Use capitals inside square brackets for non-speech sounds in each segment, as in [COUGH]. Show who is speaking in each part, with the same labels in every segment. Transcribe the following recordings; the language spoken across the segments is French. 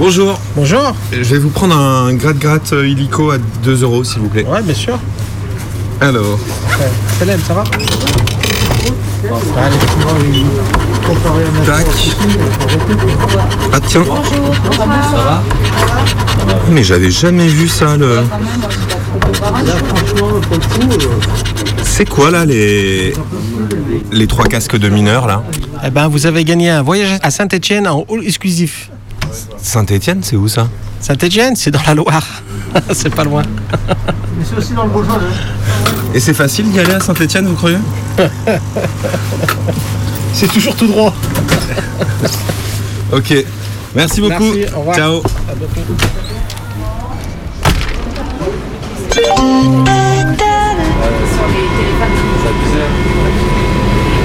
Speaker 1: Bonjour,
Speaker 2: Bonjour.
Speaker 1: je vais vous prendre un gratte-gratte euh, illico à 2 euros s'il vous plaît.
Speaker 2: Ouais, bien sûr.
Speaker 1: Alors.
Speaker 2: Salam, ça va Allez.
Speaker 1: tac. Ah tiens. Mais j'avais jamais vu ça le. C'est quoi là les les trois casques de mineurs là?
Speaker 2: Eh ben, vous avez gagné un voyage à Saint-Etienne en hall exclusif.
Speaker 1: Saint-Étienne, c'est où ça
Speaker 2: Saint-Etienne, c'est dans la Loire. [LAUGHS] c'est pas loin.
Speaker 1: Et c'est facile d'y aller à Saint-Étienne, vous croyez [LAUGHS]
Speaker 2: C'est toujours tout droit. [LAUGHS]
Speaker 1: Ok. Merci beaucoup.
Speaker 2: Merci, au revoir.
Speaker 1: Ciao.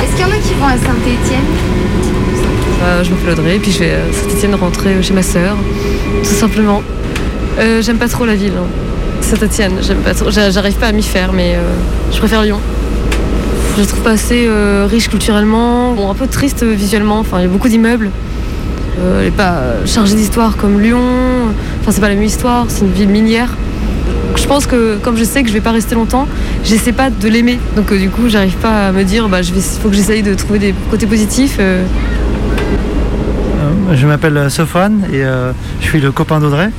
Speaker 3: Est-ce qu'il y en a qui vont à Saint-Étienne?
Speaker 4: Euh, je m'appelle Audrey, puis je vais à Saint-Etienne rentrer chez ma sœur, tout simplement. Euh, j'aime pas trop la ville. hein. Saint-Etienne, J'arrive pas à m'y faire, mais euh, je préfère Lyon. Je la trouve pas assez euh, riche culturellement, bon, un peu triste euh, visuellement. Enfin, il y a beaucoup d'immeubles. Euh, elle est pas euh, chargée d'histoire comme Lyon. Enfin, c'est pas la même histoire. C'est une ville minière. Je pense que comme je sais que je vais pas rester longtemps, j'essaie pas de l'aimer. Donc euh, du coup, j'arrive pas à me dire, bah, faut que j'essaye de trouver des côtés positifs. Euh,
Speaker 5: Euh, Je m'appelle Sofane et euh, je suis le copain d'Audrey.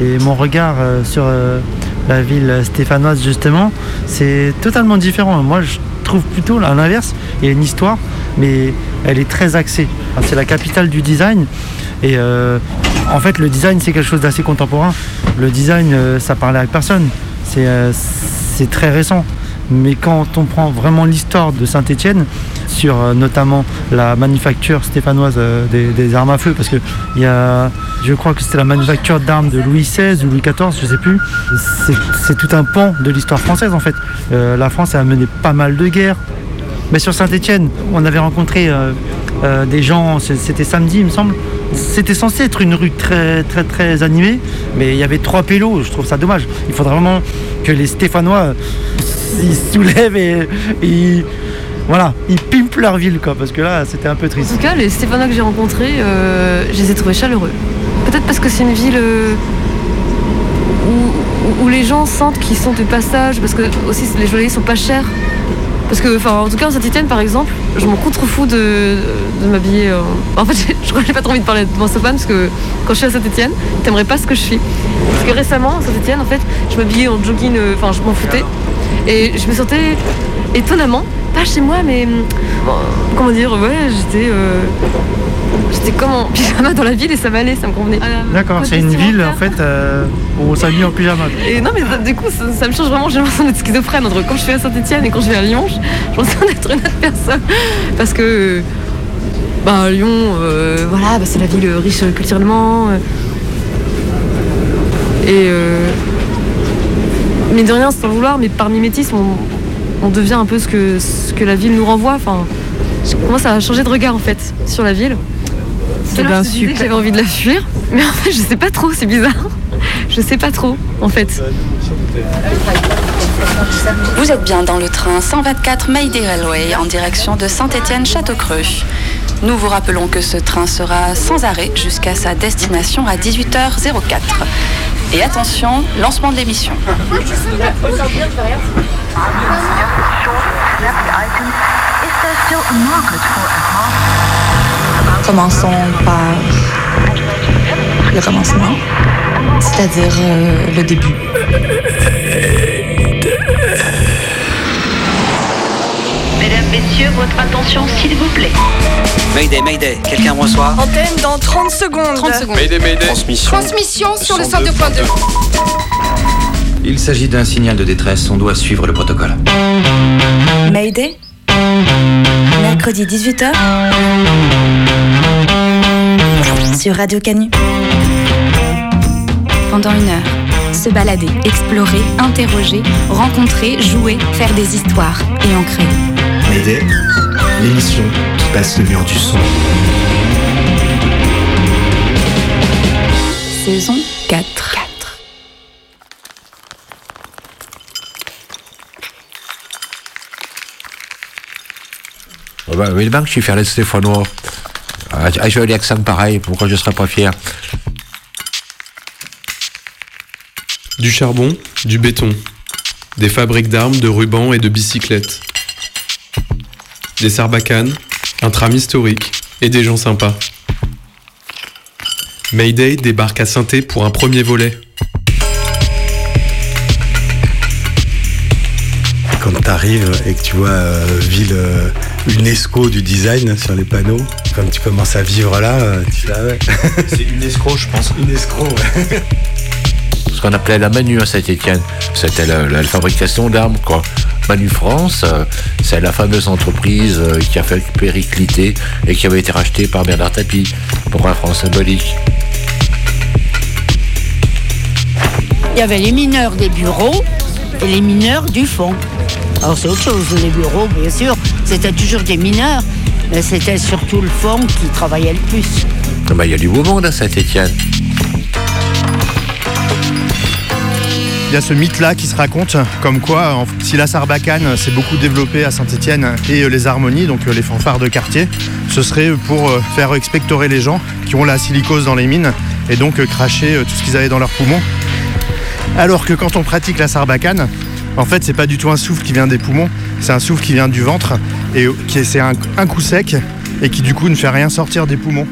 Speaker 5: Et mon regard euh, sur euh, la ville stéphanoise, justement, c'est totalement différent. Moi, je trouve plutôt à l'inverse, il y a une histoire, mais elle est très axée. C'est la capitale du design. Et euh, en fait, le design, c'est quelque chose d'assez contemporain. Le design, euh, ça parlait à personne. Euh, c'est très récent. Mais quand on prend vraiment l'histoire de Saint-Étienne, sur euh, notamment la manufacture stéphanoise euh, des, armes à feu, parce que y a, je crois que c'était la manufacture d'armes de Louis XVI ou Louis XIV, je sais plus. C'est- tout un pan de l'histoire française en fait. Euh, la France a mené pas mal de guerres. Mais sur Saint-Étienne, on avait rencontré des gens, c'était samedi il me semble. C'était censé être une rue très très très animée, mais il y avait trois pélos, je trouve ça dommage. Il faudrait vraiment que les Stéphanois ils se soulèvent et, et ils- voilà, ils pimpent leur ville quoi, parce que là c'était un peu
Speaker 4: En
Speaker 5: triste.
Speaker 4: tout cas, les Stéphanois que j'ai rencontrés, euh, je les ai trouvés chaleureux. Peut-être parce que c'est une ville euh, où, où- les gens sentent qu'ils sont de passage, parce que aussi les joailliers sont pas chers. Parce que, enfin, en tout cas, en Saint-Etienne, par exemple, je m'en contrefous de, de m'habiller. euh, En fait, [LAUGHS] je crois que j'ai pas trop envie de parler de mon Stéphane, parce que quand je suis à Saint-Etienne, t'aimerais pas ce que je suis. Parce que récemment, à Saint-Etienne, en fait, je m'habillais en jogging, euh, enfin, je m'en foutais. Et je me sentais étonnamment, pas chez moi, mais hum, bon, comment dire, ouais, j'étais. euh, J'étais comme en pyjama dans la ville et ça m'allait, ça me convenait.
Speaker 5: D'accord,
Speaker 4: Côté
Speaker 5: c'est une ville en fait euh, où on s'habille en pyjama.
Speaker 4: Et non, mais du coup, ça, ça me change vraiment. J'ai l'impression d'être schizophrène entre quand je suis à Saint-Etienne et quand je vais à Lyon. Je- J'ai l'impression [LAUGHS] d'être une autre personne. Parce que, bah, Lyon, euh, voilà, bah, c'est la ville riche culturellement. euh. et, euh, mais de rien, sans vouloir, mais par mimétisme, on, on devient un peu ce que, ce que la ville nous renvoie. Enfin, je commence à changer de regard en fait sur la ville. C'est bien super. J'avais envie de la fuir, [LAUGHS] mais en fait, je sais pas trop, c'est bizarre. Je sais pas trop, en fait.
Speaker 6: Vous êtes bien dans le train 124 Mayday Railway en direction de Saint-Étienne-Châteaucreux. Nous vous rappelons que ce train sera sans arrêt jusqu'à sa destination à 18h04. Et attention, lancement de l'émission.
Speaker 7: Commençons par le commencement, c'est-à-dire euh, le début.
Speaker 8: Mesdames, Messieurs, votre attention s'il vous plaît.
Speaker 9: Mayday, Mayday, quelqu'un me reçoit
Speaker 7: Antenne dans 30 secondes.
Speaker 4: 30 secondes.
Speaker 1: Transmission.
Speaker 3: Transmission sur le 102.2.
Speaker 9: Il s'agit d'un signal de détresse, on doit suivre le protocole.
Speaker 7: Mayday. Mercredi 18h. Sur Radio Canu.
Speaker 6: Pendant une heure, se balader, explorer, interroger, rencontrer, jouer, faire des histoires et en créer.
Speaker 10: Mayday, l'émission qui passe le mur du son.
Speaker 6: Saison 4.
Speaker 11: Oh bah, évidemment que je suis fier d'être stéphanois. Ah, ah, J'ai un accent pareil, pourquoi je ne serais pas fier? Du charbon, du béton. Des fabriques d'armes, de rubans et de bicyclettes. Des sarbacanes, un tram historique et des gens sympas. Mayday débarque à saint pour un premier volet.
Speaker 12: Quand tu arrives et que tu vois euh, ville euh, UNESCO du design sur les panneaux, comme tu commences à vivre là, euh, tu fais ah ouais. [LAUGHS]
Speaker 13: C'est UNESCO, je pense.
Speaker 12: UNESCO, ouais.
Speaker 13: Ce qu'on appelait la Manu à Saint-Etienne. C'était la, la fabrication d'armes, quoi. Manu France, euh, c'est la fameuse entreprise euh, qui a fait péricliter et qui avait été rachetée par Bernard Tapie pour un franc symbolique.
Speaker 14: Il y avait les mineurs des bureaux et les mineurs du fond. Alors c'est autre chose, les bureaux, bien sûr, c'était toujours des mineurs, mais c'était surtout le fond qui travaillait le plus.
Speaker 13: Ah bah, Il y a du beau monde à Saint-Etienne.
Speaker 15: Il y a ce mythe-là qui se raconte, comme quoi, si la sarbacane s'est beaucoup développée à Saint-Etienne et euh, les harmonies, donc euh, les fanfares de quartier, ce serait pour euh, faire expectorer les gens qui ont la silicose dans les mines et donc cracher tout ce qu'ils avaient dans leurs poumons. Alors que quand on pratique la sarbacane, en fait, c'est pas du tout un souffle qui vient des poumons, c'est un souffle qui vient du ventre et qui est- c'est un coup sec et qui du coup ne fait rien sortir des poumons.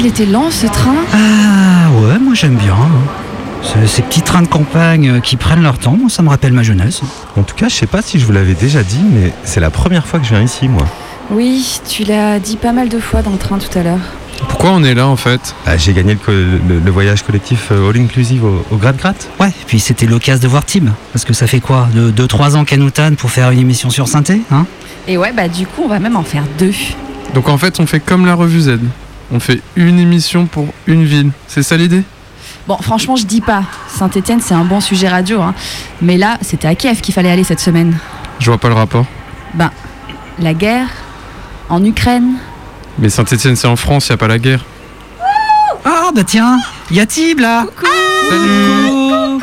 Speaker 3: Qu'il était lent ce train
Speaker 16: Ah ouais, moi j'aime bien. Ce- Ces petits trains de campagne euh, qui prennent leur temps, moi, ça me rappelle ma jeunesse.
Speaker 1: En tout cas, je sais pas si je vous l'avais déjà dit, mais c'est la première fois que je viens ici, moi.
Speaker 3: Oui, tu l'as dit pas mal de fois dans le train tout à l'heure.
Speaker 11: Pourquoi on est là en fait?
Speaker 1: Ah, J'ai gagné le, co- le- le voyage collectif euh, all inclusive au, au Grad Grat.
Speaker 16: Ouais, et puis c'était l'occasion de voir Tim. Parce que ça fait quoi? 2-3 ans qu'elle nous tanne pour faire une émission sur Synthé hein?
Speaker 3: Et ouais, bah du coup, on va même en faire deux.
Speaker 11: Donc en fait, on fait comme la revue Z. On fait une émission pour une ville. C'est ça l'idée?
Speaker 3: Bon, franchement, je dis pas. Saint-Etienne, c'est un bon sujet radio. hein. Mais là, c'était à Kiev qu'il fallait aller cette semaine.
Speaker 11: Je vois pas le rapport.
Speaker 3: Ben, la guerre en Ukraine.
Speaker 11: Mais Saint-Etienne, c'est en France, y a pas la guerre.
Speaker 16: Ah bah tiens, y a Tib là
Speaker 3: Coucou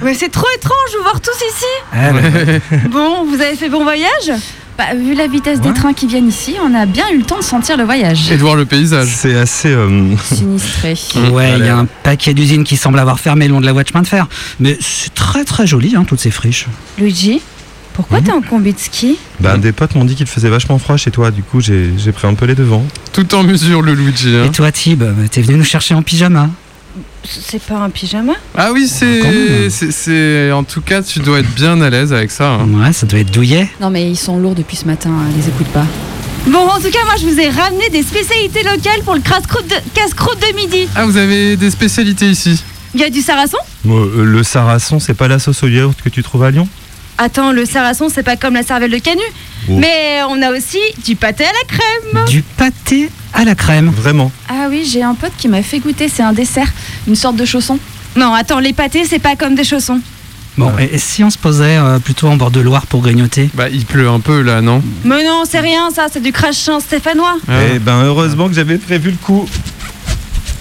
Speaker 3: Mais c'est trop étrange de vous voir tous ici [LAUGHS] Bon, vous avez fait bon voyage? Bah, Vu la vitesse des trains qui viennent ici, on a bien eu le temps de sentir le voyage.
Speaker 11: Et de voir le paysage.
Speaker 1: C'est assez. euh,
Speaker 3: Sinistré.
Speaker 16: Ouais, il y a un paquet d'usines qui semblent avoir fermé le long de la voie de chemin de fer. Mais c'est très très joli, hein, toutes ces friches.
Speaker 3: Luigi, pourquoi t'es en combi de ski?
Speaker 1: Bah, des potes m'ont dit qu'il faisait vachement froid chez toi, du coup j'ai pris un peu les devants.
Speaker 11: Tout en mesure, le Luigi. hein.
Speaker 16: Et toi Tib, t'es venu nous chercher en pyjama
Speaker 3: C'est pas un pyjama?
Speaker 11: Ah oui,
Speaker 16: même.
Speaker 11: c'est. c'est- c'est- En tout cas, tu dois être bien à l'aise avec ça. hein.
Speaker 16: Ouais, ça doit être douillet.
Speaker 3: Non mais ils sont lourds depuis ce matin, hein, les écoute pas. Bon, en tout cas, moi je vous ai ramené des spécialités locales pour le casse-croûte de, casse-croûte de midi.
Speaker 11: Ah, vous avez des spécialités ici?
Speaker 3: Il y a du sarrason
Speaker 1: Euh, le sarrason, c'est pas la sauce au yaourt que tu trouves à Lyon?
Speaker 3: Attends, le sarrason, c'est pas comme la cervelle de canu.
Speaker 1: Oh.
Speaker 3: Mais on a aussi du pâté à la crème.
Speaker 16: Du pâté à la crème.
Speaker 1: Vraiment
Speaker 3: Ah oui, j'ai un pote qui m'a fait goûter, c'est un dessert, une sorte de chausson. Non, attends, les pâtés, c'est pas comme des chaussons.
Speaker 16: Bon, et, et si on se posait euh, plutôt en bord de Loire pour grignoter?
Speaker 11: Bah, il pleut un peu là, non?
Speaker 3: Mais non, c'est rien, ça, c'est du crachin stéphanois.
Speaker 1: Eh ben heureusement que j'avais prévu le coup.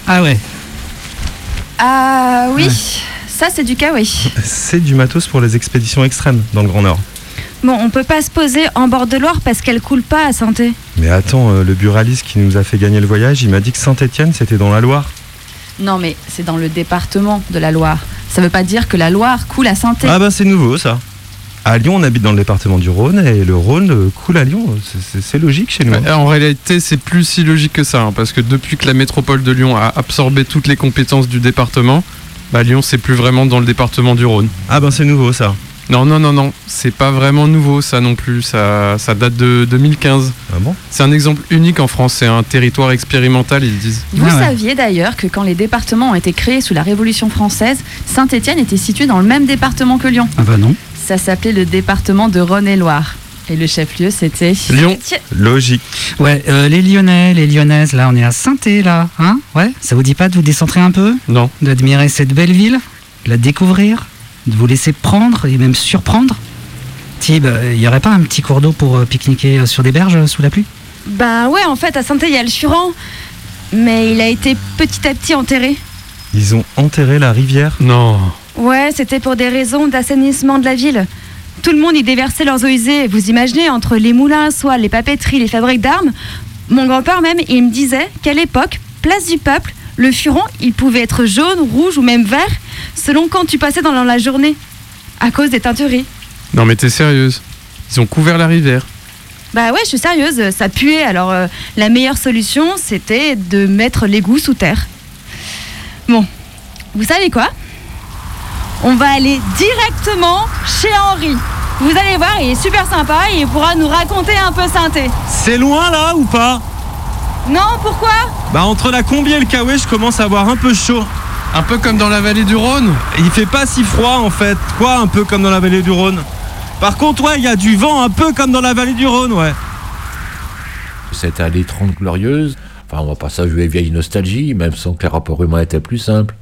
Speaker 16: Ah ouais
Speaker 3: Ah oui, ça c'est du kawaii.
Speaker 1: C'est du matos pour les expéditions extrêmes dans le Grand Nord.
Speaker 3: Bon, on peut pas se poser en bord de Loire parce qu'elle coule pas à santé.
Speaker 1: Mais attends, euh, le buraliste qui nous a fait gagner le voyage, il m'a dit que Saint-Étienne c'était dans la Loire.
Speaker 3: Non, mais c'est dans le département de la Loire. Ça veut pas dire que la Loire coule à santé.
Speaker 1: Ah bah c'est nouveau ça. À Lyon, on habite dans le département du Rhône et le Rhône euh, coule à Lyon. C'est- C'est c'est logique chez nous. hein.
Speaker 11: Ouais, En réalité, c'est plus si logique que ça, hein, parce que depuis que la métropole de Lyon a absorbé toutes les compétences du département, bah Lyon, c'est plus vraiment dans le département du Rhône.
Speaker 1: Ah ben c'est nouveau ça.
Speaker 11: Non, non, non, non, c'est pas vraiment nouveau ça non plus, ça, ça date de 2015.
Speaker 1: Ah bon?
Speaker 11: C'est un exemple unique en France, c'est un territoire expérimental, ils disent.
Speaker 3: Vous
Speaker 16: Ah ouais.
Speaker 3: saviez d'ailleurs que quand les départements ont été créés sous la Révolution française, Saint-Étienne était situé dans le même département que Lyon?
Speaker 16: Ah bah non.
Speaker 3: Ça s'appelait le département de Rhône-et-Loire. Et le chef-lieu, c'était
Speaker 11: Lyon.
Speaker 1: Logique.
Speaker 16: Ouais, euh, les Lyonnais, les Lyonnaises, là, on est à Saint-É, là, hein Ouais, ça vous dit pas de vous décentrer un peu?
Speaker 11: Non.
Speaker 16: D'admirer cette belle ville De la découvrir De vous laisser prendre et même surprendre? Tib, il y aurait pas un petit cours d'eau pour euh, pique-niquer euh, sur des berges euh, sous la pluie?
Speaker 3: Bah ouais, en fait, à saint il y a le Suran. Mais il a été petit à petit enterré.
Speaker 1: Ils ont enterré la rivière?
Speaker 11: Non.
Speaker 3: Ouais, c'était pour des raisons d'assainissement de la ville. Tout le monde y déversait leurs eaux usées. Vous imaginez, entre les moulins à soie, les papeteries, les fabriques d'armes. Mon grand-père même, il me disait qu'à l'époque, place du peuple, le furon, il pouvait être jaune, rouge ou même vert, selon quand tu passais dans la journée, à cause des teintureries.
Speaker 11: Non mais t'es sérieuse Ils ont couvert la rivière.
Speaker 3: Bah ouais, je suis sérieuse, ça puait. Alors euh, la meilleure solution, c'était de mettre l'égout sous terre. Bon, vous savez quoi? On va aller directement chez Henri. Vous allez voir, il est super sympa et il pourra nous raconter un peu synthé.
Speaker 1: C'est loin là ou pas?
Speaker 3: Non, pourquoi?
Speaker 1: Bah entre la combi et le kawaii, je commence à avoir un peu chaud.
Speaker 11: Un peu comme dans la vallée du Rhône
Speaker 1: Il fait pas si froid en fait. Quoi, un peu comme dans la vallée du Rhône? Par contre, ouais, il y a du vent un peu comme dans la vallée du Rhône, ouais.
Speaker 13: Cette année 30 glorieuse, enfin, on va pas s'ajouer vieille nostalgie, même sans que les rapports humains étaient plus simples.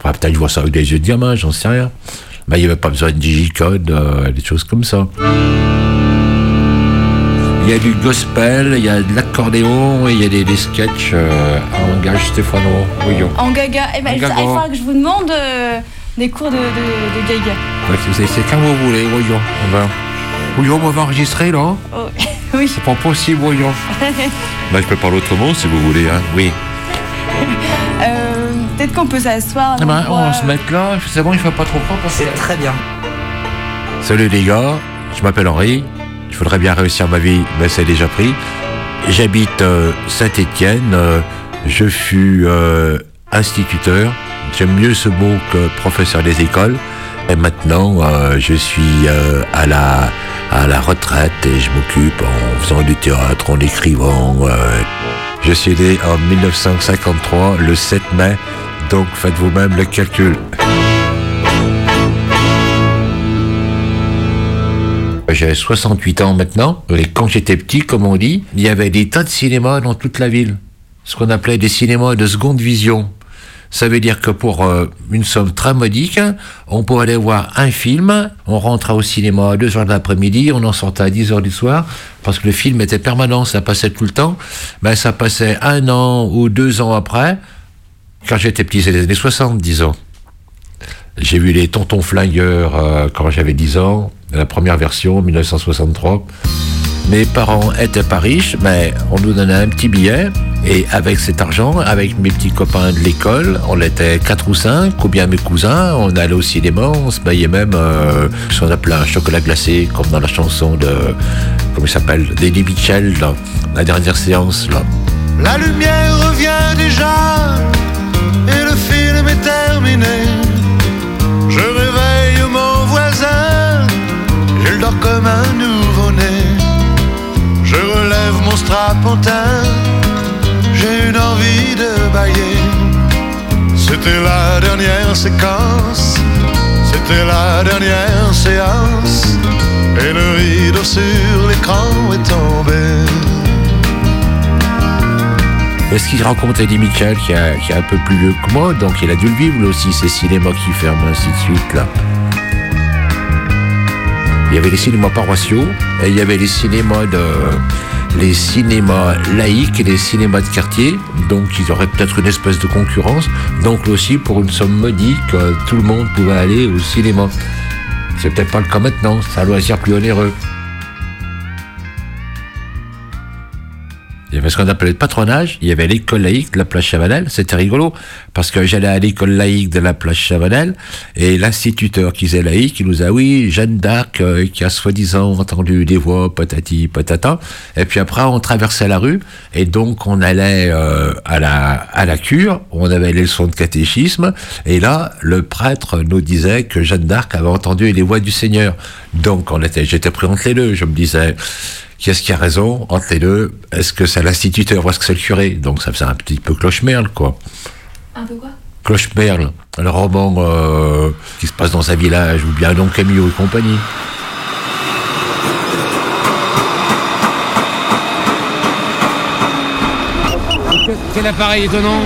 Speaker 13: Enfin, peut-être je vois ça avec des yeux de gamin, j'en sais rien. Mais il n'y avait pas besoin de digicode, euh, des choses comme ça. Il y a du gospel, il y a de l'accordéon et il y a des, des sketchs euh, en langage stéphanois. Voyons.
Speaker 3: En gaga. Eh ben,
Speaker 13: En
Speaker 3: il
Speaker 13: gaga.
Speaker 3: faudra que je vous demande euh, des cours de, de, de gaga.
Speaker 13: Ouais, c'est- quand vous voulez, voyons. On va... Voyons, on va enregistrer là
Speaker 3: Oh, [LAUGHS] oui.
Speaker 13: C'est pas possible, voyons. [LAUGHS] Bah, je peux parler autrement si vous voulez, hein. Oui.
Speaker 3: Peut-être qu'on peut s'asseoir.
Speaker 13: Eh ben, on va se mettre là, c'est bon, il fait pas trop froid parce que...
Speaker 16: C'est très bien.
Speaker 13: Salut les gars, je m'appelle Henri. Je voudrais bien réussir ma vie, mais c'est déjà pris. J'habite euh, Saint-Étienne. euh, je fus euh, instituteur. J'aime mieux ce mot que professeur des écoles. Et maintenant, euh, je suis euh, à la à la retraite et je m'occupe en faisant du théâtre, en écrivant. euh. Je suis né en 1953, le 7 mai. Donc faites vous-même le calcul. J'ai 68 ans maintenant, et quand j'étais petit, comme on dit, il y avait des tas de cinémas dans toute la ville. Ce qu'on appelait des cinémas de seconde vision. Ça veut dire que pour euh, une somme très modique, on pouvait aller voir un film, on rentrait au cinéma à 2 heures de l'après-midi, on en sortait à 10 heures du soir, parce que le film était permanent, ça passait tout le temps, mais ça passait un an ou deux ans après. Quand j'étais petit, c'était les années 60, disons. J'ai vu les Tontons Flingueurs euh, quand j'avais 10 ans, la première version, 1963. Mes parents étaient pas riches, mais on nous donnait un petit billet. Et avec cet argent, avec mes petits copains de l'école, on était quatre ou cinq, ou bien mes cousins, on allait au cinéma, on se baillait même euh, ce qu'on appelait un chocolat glacé, comme dans la chanson de, comment il s'appelle, d'Eddie Mitchell, la dernière séance.
Speaker 17: La lumière revient déjà j'ai une envie de bailler. C'était la dernière séquence, c'était la dernière séance, et le rideau sur l'écran est tombé.
Speaker 13: Est-ce qu'il rencontre Eddie Mitchell, qui, a- qui est un peu plus vieux que moi, donc il a dû le vivre aussi, ces cinémas qui ferment, ainsi de suite, là. Il y avait les cinémas paroissiaux, et il y avait les cinémas de, les cinémas laïques et les cinémas de quartier, donc ils auraient peut-être une espèce de concurrence. Donc aussi, pour une somme modique, euh, tout le monde pouvait aller au cinéma. C'est peut-être pas le cas maintenant, c'est un loisir plus onéreux. Il y avait ce qu'on appelait le patronage, il y avait l'école laïque de la place Chavanel, c'était rigolo, parce que j'allais à l'école laïque de la place Chavanel, et l'instituteur qui faisait laïque, il nous a oui, Jeanne d'Arc, euh, qui a soi-disant entendu des voix, patati, patata, et puis après, on traversait la rue, et donc on allait euh, à, la, à la cure, on avait les leçons de catéchisme, et là, le prêtre nous disait que Jeanne d'Arc avait entendu les voix du Seigneur. Donc, on était, j'étais pris entre les deux, je me disais, Qu'est-ce qui a raison entre les deux Est-ce que c'est l'instituteur ou est-ce que c'est le curé Donc ça faisait un petit peu cloche-merle, quoi.
Speaker 3: Un peu quoi?
Speaker 13: Cloche-merle, le roman euh, qui se passe dans un village, ou bien Don Camillo et compagnie.
Speaker 2: Quel appareil étonnant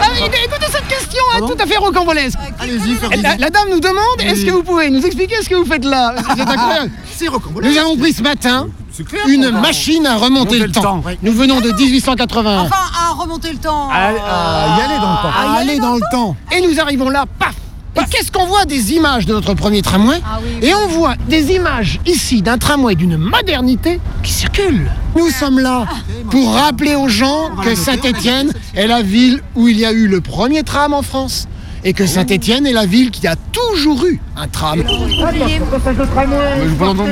Speaker 18: Ah, écoutez cette question pas tout à fait rocambolesque.
Speaker 15: Allez-y, faites
Speaker 18: La, la dame nous demande est-ce que vous pouvez nous expliquer ce que vous faites là? C'est incroyable.
Speaker 15: C'est rocambolesque.
Speaker 18: Nous avons pris ce matin une machine à remonter le temps. Nous venons de 1880.
Speaker 19: Enfin, à remonter le temps.
Speaker 18: à, à y aller dans le temps. À aller dans le temps. Et nous arrivons là, paf Et qu'est-ce qu'on voit des images de notre premier tramway Et on voit des images ici d'un tramway d'une modernité qui circule. Nous sommes là pour rappeler aux gens que Saint-Étienne est la ville où il y a eu le premier tram en France. Et que Saint-Étienne est la ville qui a toujours eu un tram.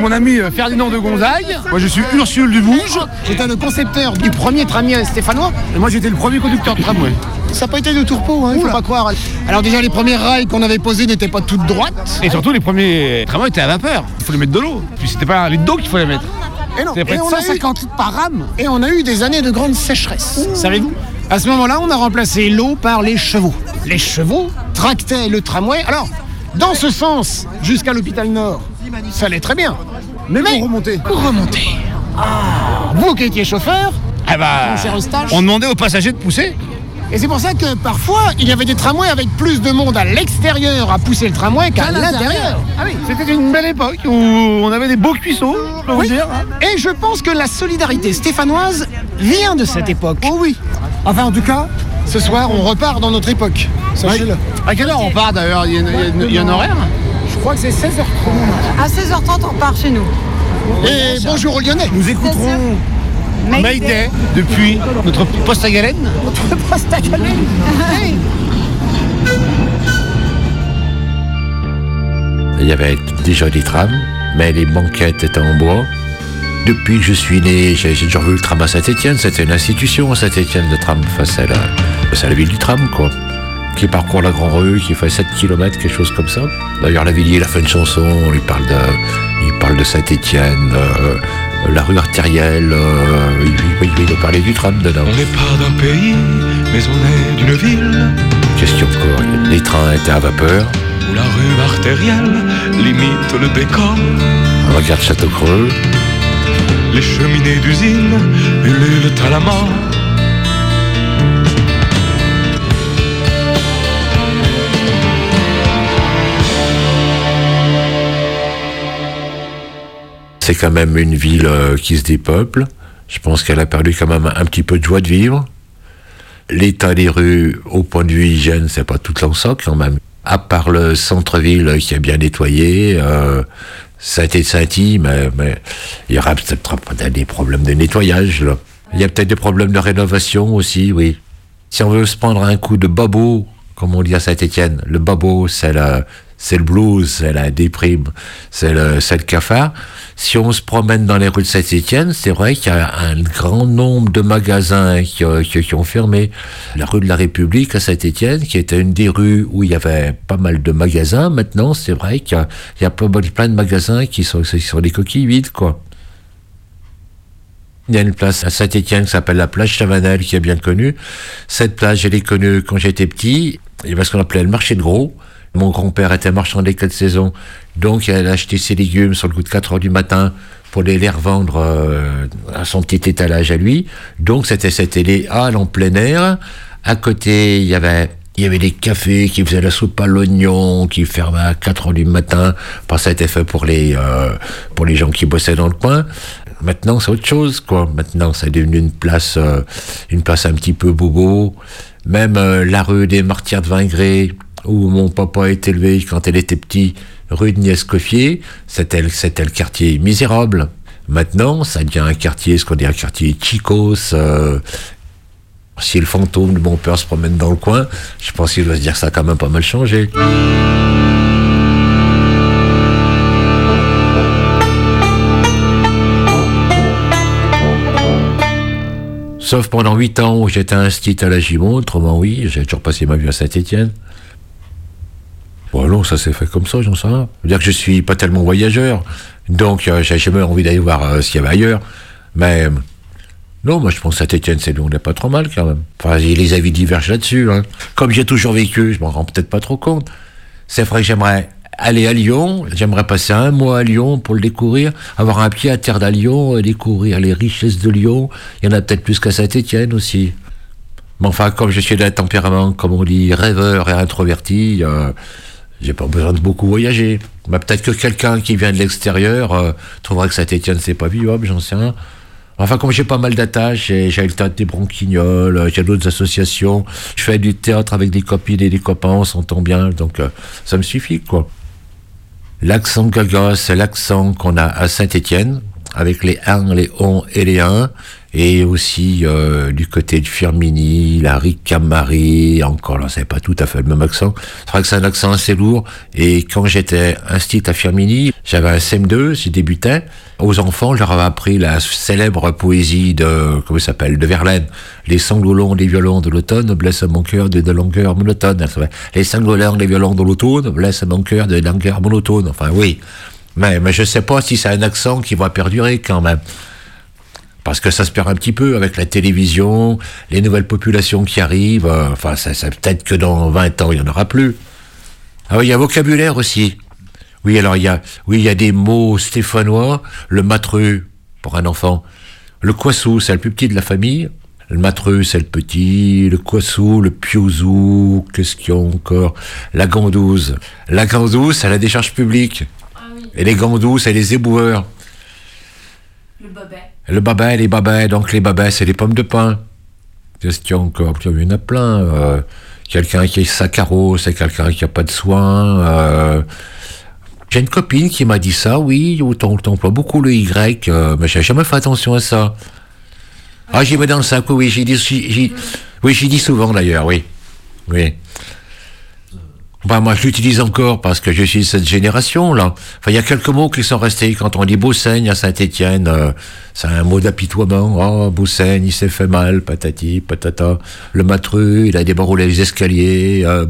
Speaker 20: Mon ami euh, Ferdinand de Gonzague. Moi, je suis Ursule Dubouge.
Speaker 18: J'étais le concepteur du premier tramway stéphanois.
Speaker 20: Et moi, j'étais le premier conducteur de tramway.
Speaker 18: Ça n'a pas été de tourpeau, hein, il faut pas croire. Alors déjà, les premiers rails qu'on avait posés n'étaient pas toutes droites.
Speaker 20: Et surtout, les premiers tramways étaient à vapeur. Il fallait mettre de l'eau. Puis c'était pas litre d'eau qu'il fallait mettre.
Speaker 18: Et non, et
Speaker 20: de
Speaker 18: on a
Speaker 20: 150
Speaker 18: litres par rame. Et on a eu des années de grande sécheresse. Savez-vous À ce moment-là, on a remplacé l'eau par les chevaux. Les chevaux tractaient le tramway. Alors, dans ce sens, jusqu'à l'hôpital Nord, ça allait très bien. Mais, pour remonter. Pour remonter. Ah, vous qui étiez chauffeur,
Speaker 20: Eh ben, on demandait aux passagers de pousser.
Speaker 18: Et c'est pour ça que parfois, il y avait des tramways avec plus de monde à l'extérieur à pousser le tramway qu'à l'intérieur.
Speaker 20: Ah oui, c'était une belle époque où on avait des beaux cuisseaux, je peux
Speaker 18: Oui.
Speaker 20: vous dire.
Speaker 18: Et je pense que la solidarité stéphanoise vient de cette époque. Oh oui. Enfin, en tout cas, ce soir, on repart dans notre époque. Sachez-le.
Speaker 20: À quelle heure on part d'ailleurs il y, a il y un horaire
Speaker 18: Je crois que c'est 16h30.
Speaker 19: À 16h30, on repart chez nous.
Speaker 18: Et bonjour aux Lyonnais.
Speaker 20: Nous écouterons Mayday depuis notre poste à galène.
Speaker 18: Notre poste à galène.
Speaker 13: Il y avait déjà des trams, mais les banquettes étaient en bois. Depuis que je suis né, j'ai toujours vu le tram à Saint-Etienne. C'était une institution à Saint-Etienne, le tram. Enfin, c'est la, la ville du tram, quoi. Qui parcourt la Grand Rue, qui fait 7 km, quelque chose comme ça. D'ailleurs, Lavillier, il a fait une chanson, il parle de, il parle de Saint-Etienne, la rue artérielle, euh, il, il, il a parlé du tram dedans.
Speaker 21: On n'est pas d'un pays, mais on est d'une ville
Speaker 13: Question quoi Les trains étaient à vapeur.
Speaker 21: où la rue artérielle limite le décor.
Speaker 13: On regarde Château-Creux.
Speaker 21: Les cheminées d'usine ululent à la.
Speaker 13: C'est quand même une ville euh, qui se dépeuple. Je pense qu'elle a perdu quand même un petit peu de joie de vivre. L'état des rues, au point de vue hygiène, c'est pas tout l'ensemble quand même. À part le centre-ville qui est bien nettoyé, euh, ça a été mais, il y aura peut-être des problèmes de nettoyage. Là. Il y a peut-être des problèmes de rénovation aussi, oui. Si on veut se prendre un coup de babo, comme on dit à Saint-Étienne, le babo, c'est le, c'est le blues, c'est la déprime, c'est le, c'est le cafard. Si on se promène dans les rues de Saint-Étienne, c'est vrai qu'il y a un grand nombre de magasins qui, euh, qui- ont fermé. La rue de la République à Saint-Étienne, qui était une des rues où il y avait pas mal de magasins, maintenant, c'est vrai qu'il y a, plein de magasins qui sont, des coquilles vides, quoi. Il y a une place à Saint-Étienne qui s'appelle la plage Chavanel, qui est bien connue. Cette plage, elle est connue quand j'étais petit. Il y avait ce qu'on appelait le marché de gros. Mon grand-père était marchand d'école de saison, donc il a acheté ses légumes sur le coup de 4 heures du matin pour les revendre euh, à son petit étalage à lui. Donc c'était c'était les halles en plein air. À côté, il y avait il y avait des cafés qui faisaient la soupe à l'oignon, qui fermaient à 4 heures du matin, parce que ça a été fait pour les, euh, pour les gens qui bossaient dans le coin. Maintenant, c'est autre chose, quoi. Maintenant, c'est devenu une place, euh, une place un petit peu bobo. Même la rue des Martyrs de Vingré, où mon papa est élevé quand elle était petit, rue de Niescoffier, c'était, le- quartier misérable. Maintenant, ça devient un quartier, ce qu'on dit un quartier chicos. euh, si le fantôme de mon père se promène dans le coin, je pense qu'il doit se dire que ça a quand même pas mal changé. Sauf pendant 8 ans où j'étais instit à la Gimont, autrement oui, j'ai toujours passé ma vie à Saint-Étienne. Bon non, ça s'est fait comme ça, j'en sais rien. Dire que je suis pas tellement voyageur, donc euh, j'ai jamais envie d'aller voir euh, ce qu'il y avait ailleurs. Mais euh, non, moi je pense que Saint-Étienne, c'est on n'est pas trop mal quand même. Enfin, les avis divergent là-dessus. hein. Comme j'ai toujours vécu, je m'en rends peut-être pas trop compte. C'est vrai que j'aimerais aller à Lyon, j'aimerais passer un mois à Lyon pour le découvrir, avoir un pied à terre d'à Lyon, et découvrir les richesses de Lyon. Il y en a peut-être plus qu'à Saint-Étienne aussi. Mais enfin, comme je suis d'un tempérament, comme on dit, rêveur et introverti, euh, j'ai pas besoin de beaucoup voyager. Mais peut-être que quelqu'un qui vient de l'extérieur euh, trouvera que Saint-Etienne, c'est pas vivable, j'en sais rien. Enfin, comme j'ai pas mal d'attaches, j'ai le théâtre des Bronquignoles, euh, j'ai d'autres associations, je fais du théâtre avec des copines et des copains, on s'entend bien, donc euh, ça me suffit, quoi. L'accent gaga, c'est l'accent qu'on a à Saint-Étienne, avec les 1, les on et les 1, et aussi euh, du côté de Firmini, la Ricamarie, encore là, c'est pas tout à fait le même accent. C'est vrai que c'est un accent assez lourd, et quand j'étais instit à Firmini, j'avais un CM2, j'y débutais, aux enfants, je appris la célèbre poésie de, comment ça s'appelle, de Verlaine. Les sanglots longs des violons de l'automne blessent mon cœur de, de longueur monotone. Les sanglots longs des violons de l'automne blessent mon cœur de longueur monotone. Enfin, oui. Mais, mais je sais pas si c'est un accent qui va perdurer quand même. Parce que ça se perd un petit peu avec la télévision, les nouvelles populations qui arrivent. euh, enfin, ça, ça peut-être que dans 20 ans, il n'y en aura plus. Ah oui, il y a vocabulaire aussi. Oui, alors il y a, oui, il y a des mots stéphanois. Le matreux, pour un enfant. Le coissou, c'est le plus petit de la famille. Le matreux, c'est le petit. Le coissou, le piouzou. Qu'est-ce qu'il y a encore? La gandouze. La gandouze, c'est la décharge publique. Et les gandous, c'est les éboueurs.
Speaker 4: Le babet.
Speaker 13: Le babet, les babets, donc les babets, c'est les pommes de pain. A encore Il y en a plein. euh, quelqu'un qui est sacaro, c'est quelqu'un qui a pas de soins. euh. J'ai une copine qui m'a dit ça, oui, autant t'emploies beaucoup le Y, euh, mais j'ai jamais fait attention à ça. Ah, j'y mets dans le sac, oui, j'y dis, oui, j'y dis souvent d'ailleurs, oui. Oui. Bah, moi, je l'utilise encore parce que je suis de cette génération, là. Enfin, il y a quelques mots qui sont restés. Quand on dit Beausaigne à Saint-Étienne, euh, c'est un mot d'apitoiement. Oh, Beausaigne, il s'est fait mal, patati, patata. Le matreux, il a débarroulé les escaliers, euh,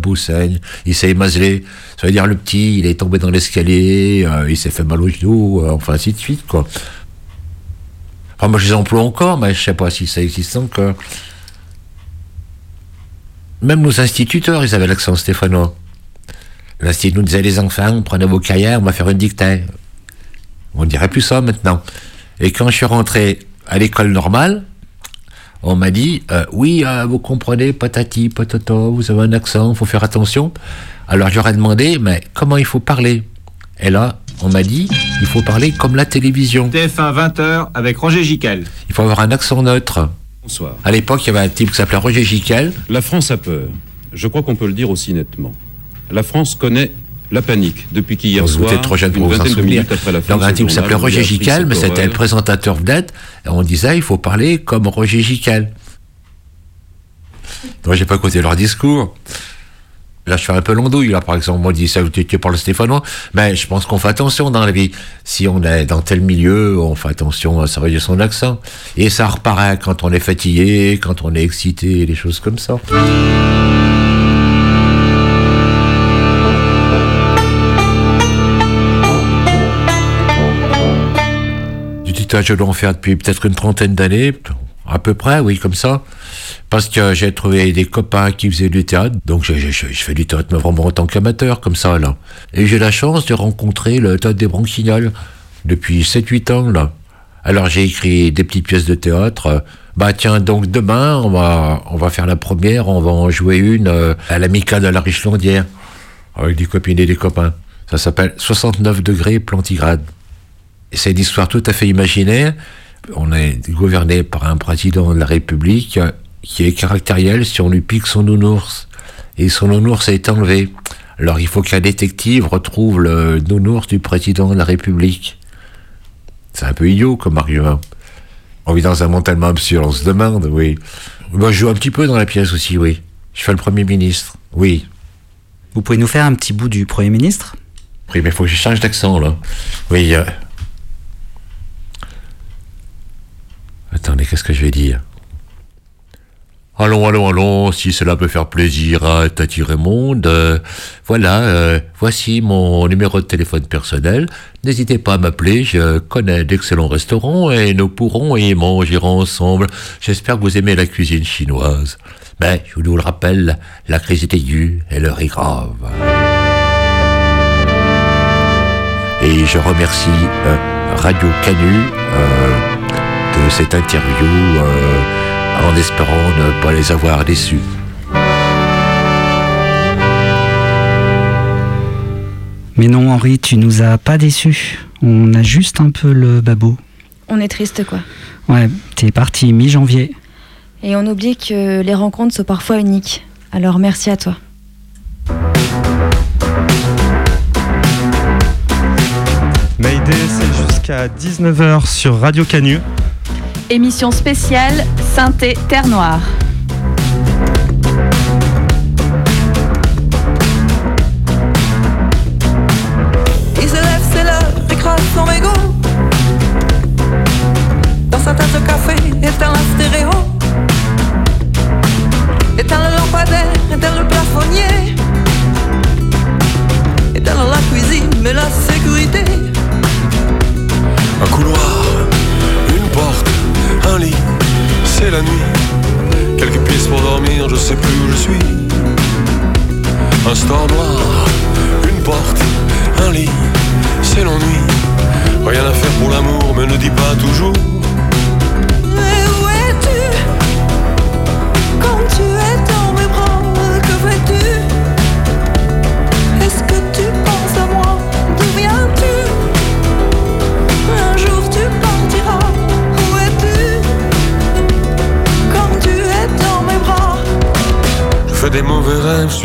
Speaker 13: il s'est émaselé. Ça veut dire le petit, il est tombé dans l'escalier, euh, il s'est fait mal au genou, euh, enfin, ainsi de suite, quoi. Enfin, moi, je les emploie encore, mais je sais pas si ça existe encore. Même nos instituteurs, ils avaient l'accent stéphanois. L'institut nous disait les enfants, prenez vos cahiers, on va faire une dictée. On dirait plus ça maintenant. Et quand je suis rentré à l'école normale, on m'a dit euh, oui, euh, vous comprenez, patati, patata, vous avez un accent, faut faire attention. Alors je leur ai demandé mais comment il faut parler? Et là, on m'a dit il faut parler comme la télévision.
Speaker 22: TF1 20h avec Roger Giquel.
Speaker 13: Il faut avoir un accent neutre.
Speaker 23: Bonsoir.
Speaker 13: À l'époque, il y avait un type qui s'appelait Roger Giquel.
Speaker 23: La France a peur. Je crois qu'on peut le dire aussi nettement. La France connaît la panique depuis qu'hier
Speaker 13: Vous
Speaker 23: soir,
Speaker 13: êtes trop jeune pour
Speaker 23: une
Speaker 13: vous
Speaker 23: vingtaine de minutes après la fin
Speaker 13: Donc
Speaker 23: de
Speaker 13: un type qui s'appelait Roger
Speaker 23: vous
Speaker 13: Giquel, mais c'était le présentateur vedette. Et on disait, il faut parler comme Roger Giquel. Donc j'ai pas écouté leur discours. Là, je fais un peu l'ondouille, là, par exemple. Moi, je dis ça, tu, tu parles stéphanois. Mais je pense qu'on fait attention dans la vie. Si on est dans tel milieu, on fait attention à surveiller son accent. Et ça reparaît quand on est fatigué, quand on est excité, des choses comme ça. Je dois en faire depuis peut-être une trentaine d'années, à peu près, oui, comme ça. Parce que j'ai trouvé des copains qui faisaient du théâtre, donc je, fais du théâtre, mais vraiment en tant qu'amateur, comme ça, là. Et j'ai la chance de rencontrer le théâtre des Bronquignoles depuis 7-8 ans, là. Alors j'ai écrit des petites pièces de théâtre. Bah tiens, donc demain, on va, on va faire la première, on va en jouer une euh, à l'amicale de la Richlandière, avec des copines et des copains. Ça s'appelle 69 degrés plantigrade. C'est une histoire tout à fait imaginaire. On est gouverné par un président de la République qui est caractériel si on lui pique son nounours. Et son nounours est enlevé. Alors il faut qu'un détective retrouve le nounours du président de la République. C'est un peu idiot comme argument. On vit dans un monde tellement absurde, on se demande, oui. Moi, je joue un petit peu dans la pièce aussi, oui. Je fais le Premier ministre, oui.
Speaker 16: Vous pouvez nous faire un petit bout du Premier ministre?
Speaker 13: Oui, mais il faut que je change d'accent, là. Oui. euh. Attendez, qu'est-ce que je vais dire Allons, allons, allons, si cela peut faire plaisir à Tati Raymond, euh, voilà, euh, voici mon numéro de téléphone personnel. N'hésitez pas à m'appeler, je connais d'excellents restaurants et nous pourrons y manger ensemble. J'espère que vous aimez la cuisine chinoise. Mais, je vous le rappelle, la crise est aiguë et l'heure est grave. Et je remercie euh, Radio Canu de cette interview. euh, en espérant ne pas les avoir déçus.
Speaker 16: Mais non, Henri, tu nous as pas déçus. On a juste un peu le babot.
Speaker 3: On est triste, quoi.
Speaker 16: Ouais, t'es parti mi-janvier.
Speaker 3: Et on oublie que les rencontres sont parfois uniques. Alors merci à toi.
Speaker 1: Mayday, c'est jusqu'à 19h sur Radio Canu.
Speaker 6: Émission spéciale Synthé Terre Noire.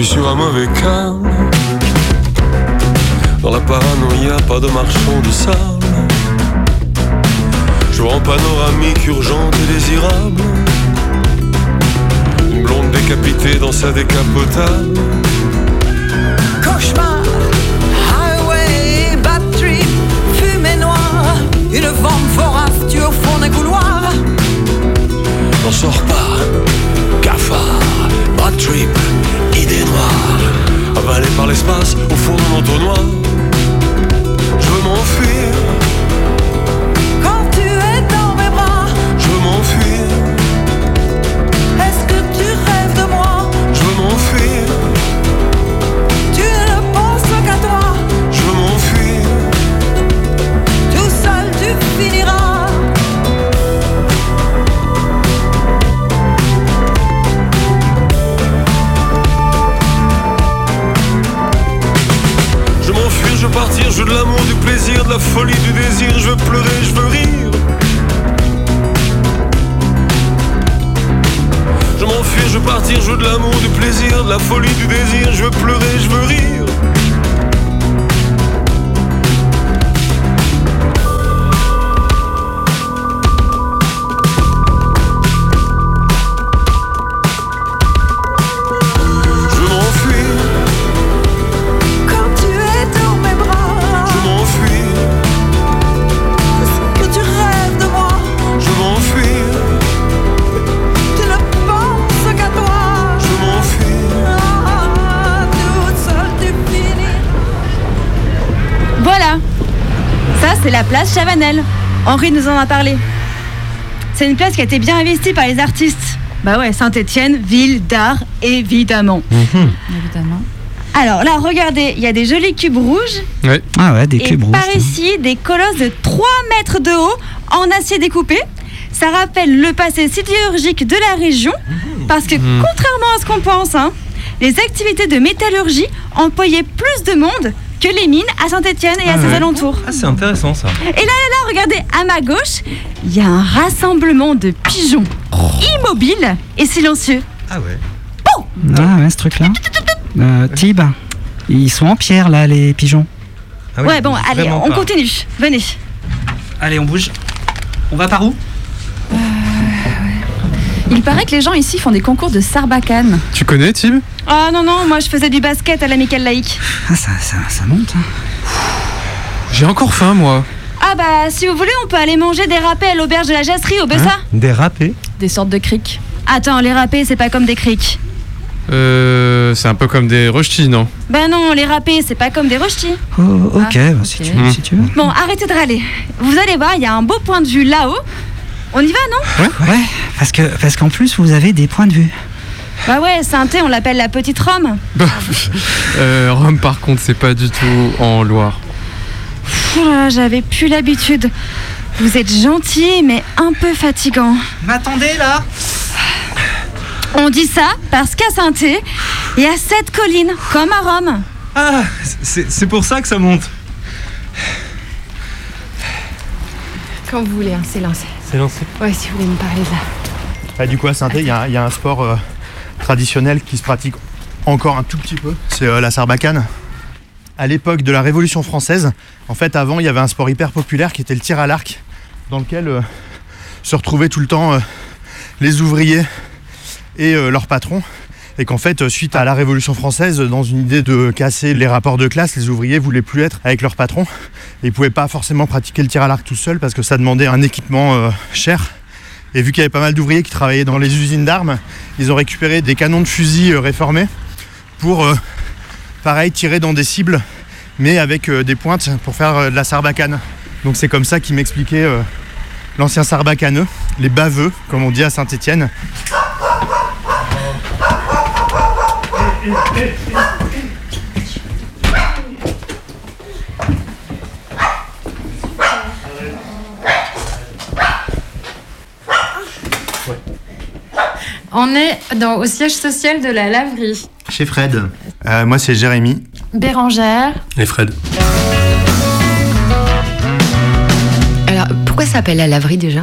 Speaker 24: Suis sur un mauvais cas.
Speaker 3: Henri nous en a parlé. C'est une place qui a été bien investie par les artistes. Bah ouais, Saint-Étienne, ville d'art, évidemment.
Speaker 6: Évidemment.
Speaker 3: Alors là, regardez, il y a des jolis cubes rouges.
Speaker 16: Ouais. Ah ouais, des
Speaker 3: et
Speaker 16: cubes rouges.
Speaker 3: par ici, des colosses de 3 mètres de haut en acier découpé. Ça rappelle le passé sidérurgique de la région. Parce que,
Speaker 1: Mhm.
Speaker 3: contrairement à ce qu'on pense, hein, les activités de métallurgie employaient plus de monde que les mines à Saint-Étienne et à
Speaker 1: Ah
Speaker 3: ses alentours.
Speaker 1: Ah, c'est intéressant ça.
Speaker 3: Et là, regardez, à ma gauche, il y a un rassemblement de pigeons immobiles et silencieux.
Speaker 1: Ah ouais.
Speaker 16: Ah ouais, ce truc-là. Euh, Tib, ils sont en pierre là, les pigeons.
Speaker 1: Ah
Speaker 3: ouais, bon, allez, on continue. Venez.
Speaker 16: Allez, on bouge. On va par où?
Speaker 6: Il paraît que les gens ici font des concours de sarbacane.
Speaker 11: Tu connais, Tim
Speaker 3: Ah non, non, moi je faisais du basket à l'amicale laïque.
Speaker 16: Ah, ça, ça, ça monte. hein.
Speaker 11: J'ai encore faim, moi.
Speaker 3: Ah bah, si vous voulez, on peut aller manger des râpés à l'auberge de la Jasserie au Bessa.
Speaker 1: Des râpés
Speaker 6: Des sortes de criques.
Speaker 3: Attends, les râpés, c'est pas comme des criques.
Speaker 11: Euh, c'est un peu comme des rochtis, non?
Speaker 3: Ben non, les râpés, c'est pas comme des rochtis.
Speaker 16: Oh, ok,
Speaker 3: Ah,
Speaker 16: bah, si, tu, veux, si tu veux.
Speaker 3: Bon, arrêtez de râler. Vous allez voir, il y a un beau point de vue là-haut. On y va, non?
Speaker 16: Ouais, ouais, parce que parce qu'en plus vous avez des points de vue.
Speaker 3: Bah ouais, Saint-Thé, on l'appelle la petite Rome. [LAUGHS]
Speaker 11: euh, Rome, par contre, c'est pas du tout en Loire.
Speaker 3: Là, J'avais plus l'habitude. Vous êtes gentil, mais un peu fatigant.
Speaker 16: M'attendez là
Speaker 3: On dit ça parce qu'à saint il y a sept collines, comme à Rome.
Speaker 1: Ah, c'est c'est pour ça que ça monte.
Speaker 4: Quand vous voulez, hein, c'est lancé.
Speaker 15: C'est lancé.
Speaker 4: Ouais, si vous voulez me parler de là.
Speaker 15: Ah, du coup, à saint il y, a- il y a un sport euh, traditionnel qui se pratique encore un tout petit peu. C'est euh, la sarbacane. À l'époque de la Révolution française, en fait, avant, il y avait un sport hyper populaire qui était le tir à l'arc, dans lequel euh, se retrouvaient tout le temps euh, les ouvriers et euh, leurs patrons. Et qu'en fait, suite à la Révolution française, dans une idée de casser les rapports de classe, les ouvriers voulaient plus être avec leurs patrons. Et ils pouvaient pas forcément pratiquer le tir à l'arc tout seul parce que ça demandait un équipement cher. Et vu qu'il y avait pas mal d'ouvriers qui travaillaient dans les usines d'armes, ils ont récupéré des canons de fusil réformés pour, pareil, tirer dans des cibles, mais avec euh, des pointes pour faire euh, de la sarbacane. Donc c'est comme ça qu'il m'expliquait euh, l'ancien sarbacaneux, les baveux, comme on dit à Saint-Étienne.
Speaker 25: On est dans, au siège social de la laverie.
Speaker 15: Chez Fred. Euh, moi c'est Jérémy.
Speaker 25: Bérangère.
Speaker 15: Et Fred.
Speaker 26: Alors, pourquoi ça s'appelle la laverie déjà?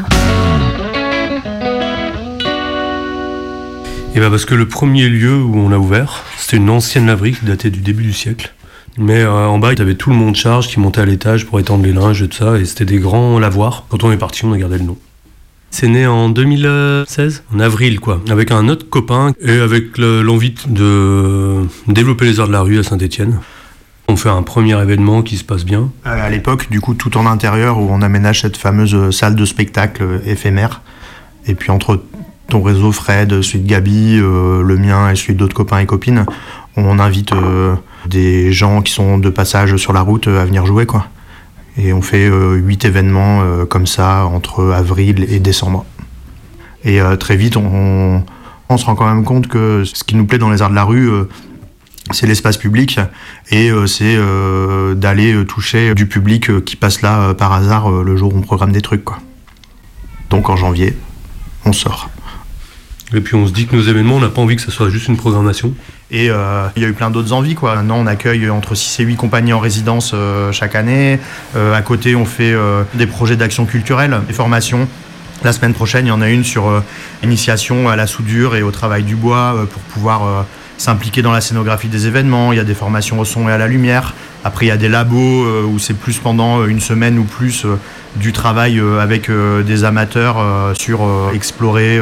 Speaker 27: Et bah parce que le premier lieu où on a ouvert, c'était une ancienne laverie qui datait du début du siècle. Mais euh, en bas, il y avait tout le monde charge qui montait à l'étage pour étendre les linges et tout ça, et c'était des grands lavoirs. Quand on est parti, on a gardé le nom. C'est né en 2016, en avril quoi, avec un autre copain et avec le- l'envie de développer les arts de la rue à Saint-Étienne. On fait un premier événement qui se passe bien.
Speaker 15: À l'époque, du coup, tout en intérieur où on aménage cette fameuse euh, salle de spectacle euh, éphémère. Et puis entre ton réseau Fred, celui de Gabi, euh, le mien et celui d'autres copains et copines, on invite des gens qui sont de passage sur la route à venir jouer quoi. Et on fait euh, huit événements euh, comme ça entre avril et décembre. Et euh, très vite, on, se rend quand même compte que ce qui nous plaît dans les arts de la rue, c'est l'espace public et c'est d'aller toucher du public qui passe là par hasard le jour où on programme des trucs. Quoi. Donc en janvier, on sort.
Speaker 27: Et puis on se dit que nos événements, on n'a pas envie que ça soit juste une programmation.
Speaker 15: Et euh, il y a eu plein d'autres envies. Quoi. Maintenant, on accueille entre 6 et 8 compagnies en résidence euh, chaque année. Euh, à côté, on fait des projets d'action culturelle, des formations. La semaine prochaine, il y en a une sur initiation à la soudure et au travail du bois pour pouvoir s'impliquer dans la scénographie des événements. Il y a des formations au son et à la lumière. Après, il y a des labos euh, où c'est plus pendant euh, une semaine ou plus euh, du travail avec des amateurs sur explorer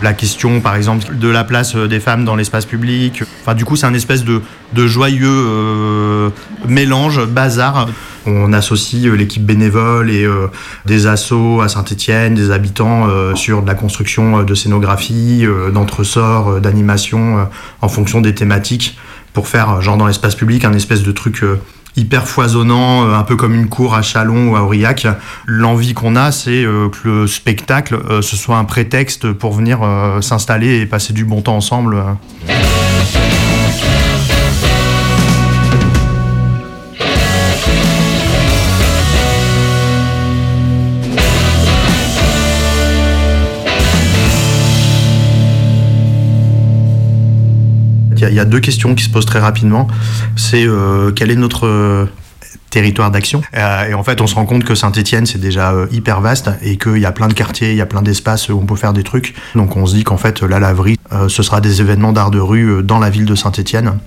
Speaker 15: la question, par exemple, de la place des femmes dans l'espace public. Enfin, du coup, c'est un espèce de, joyeux mélange, bazar. On associe euh, l'équipe bénévole et euh, des assos à Saint-Étienne, des habitants euh, sur de la construction de scénographie, d'entresort, euh, d'animation, en fonction des thématiques, pour faire, genre dans l'espace public, un espèce de truc hyper foisonnant, un peu comme une cour à Chalon ou à Aurillac. L'envie qu'on a, c'est que le spectacle, ce soit un prétexte pour venir s'installer et passer du bon temps ensemble. Il y, a- deux questions qui se posent très rapidement. C'est euh, quel est notre euh, territoire d'action? Euh, Et en fait, on se rend compte que Saint-Étienne, c'est déjà hyper vaste et qu'il y a plein de quartiers, il y a plein d'espaces où on peut faire des trucs. Donc on se dit qu'en fait, la laverie, ce sera des événements d'art de rue dans la ville de Saint-Étienne.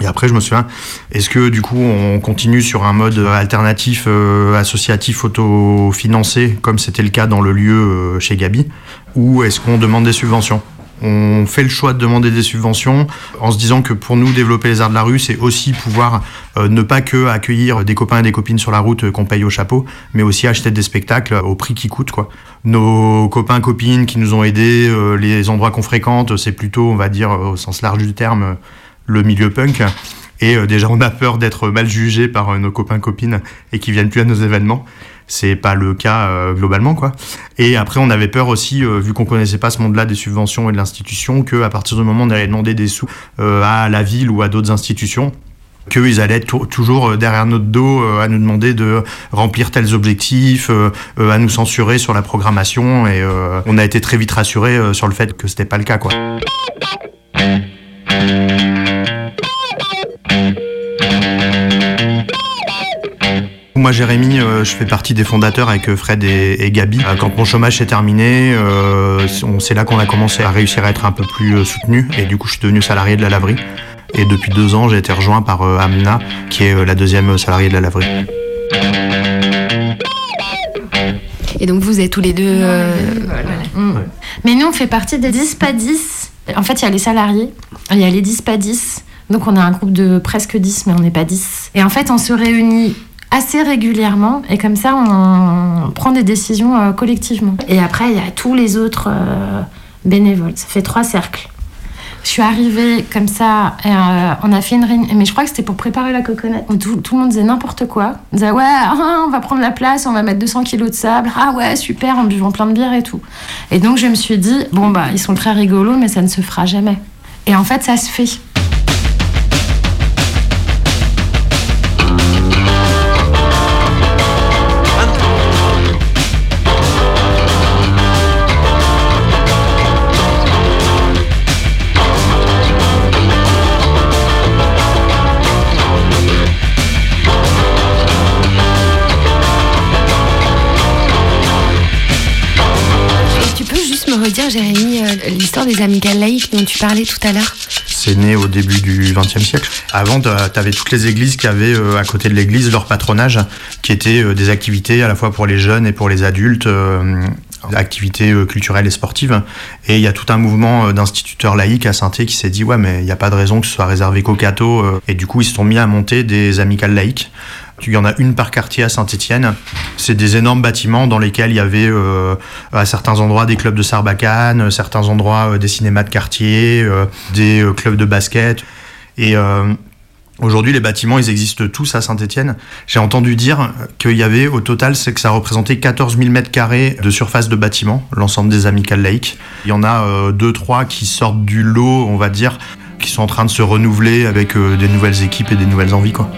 Speaker 15: Et après, je me souviens, est-ce que du coup, on continue sur un mode alternatif, associatif, autofinancé, comme c'était le cas dans le lieu chez Gabi, ou est-ce qu'on demande des subventions? On fait le choix de demander des subventions en se disant que pour nous développer les arts de la rue, c'est aussi pouvoir euh, ne pas que accueillir des copains et des copines sur la route euh, qu'on paye au chapeau, mais aussi acheter des spectacles au prix qui coûte quoi. Nos copains copines qui nous ont aidés, euh, les endroits qu'on fréquente, c'est plutôt, on va dire euh, au sens large du terme, euh, le milieu punk. Et euh, déjà, on a peur d'être mal jugé par euh, nos copains copines et qui viennent plus à nos événements. C'est pas le cas euh, globalement, quoi. Et après, on avait peur aussi, euh, vu qu'on connaissait pas ce monde-là des subventions et de l'institution, que à partir du moment où on allait demander des sous euh, à la ville ou à d'autres institutions, qu'ils allaient être tou- toujours derrière notre dos à nous demander de remplir tels objectifs, à nous censurer sur la programmation et on a été très vite rassurés sur le fait que c'était pas le cas quoi. Moi, Jérémy, euh, je fais partie des fondateurs avec euh, Fred et, et Gabi. Euh, Quand mon chômage s'est terminé, euh, c'est là qu'on a commencé à réussir à être un peu plus euh, soutenu. Et du coup, je suis devenu salarié de la laverie. Et depuis deux ans, j'ai été rejoint par euh, Amna, qui est euh, la deuxième salariée de la laverie.
Speaker 26: Et donc vous êtes tous les deux. euh,
Speaker 25: Mm. Mais nous, on fait partie des 10 pas 10. En fait, il y a les salariés, il y a les 10 pas 10. Donc, on a un groupe de presque 10, mais on n'est pas 10. Et en fait, on se réunit assez régulièrement et comme ça, on prend des décisions euh, collectivement. Et après, il y a tous les autres euh, bénévoles. Ça fait trois cercles. Je suis arrivée comme ça, et, euh, on a fait une réunion, mais je crois que c'était pour préparer la coconut. Tout, tout le monde disait n'importe quoi. On disait ouais, ah, on va prendre la place, on va mettre 200 kilos de sable. Ah ouais, super, en buvant plein de bière et tout. Et donc je me suis dit, bon bah ils sont très rigolos, mais ça ne se fera jamais. Et en fait, ça se fait.
Speaker 26: Jérémy, euh, l'histoire des amicales laïques dont tu parlais tout à l'heure
Speaker 15: C'est né au début du XXe siècle. Avant, tu avais toutes les églises qui avaient euh, à côté de l'église leur patronage, qui étaient euh, des activités à la fois pour les jeunes et pour les adultes, activités culturelles et sportives. Et il y a tout un mouvement d'instituteurs laïcs à saint qui s'est dit ouais mais il n'y a pas de raison que ce soit réservé qu'aux cathos. Et du coup ils se sont mis à monter des amicales laïques. Il y en a une par quartier à Saint-Étienne. C'est des énormes bâtiments dans lesquels il y avait euh, à certains endroits des clubs de sarbacane, euh, certains endroits euh, des cinémas de quartier, des clubs de basket. Et aujourd'hui, les bâtiments, ils existent tous à Saint-Étienne. J'ai entendu dire qu'il y avait au total, c'est que ça représentait 14 000 mètres carrés de surface de bâtiment, l'ensemble des amicales laïques. Il y en a deux, trois qui sortent du lot, on va dire, qui sont en train de se renouveler avec des nouvelles équipes et des nouvelles envies, quoi.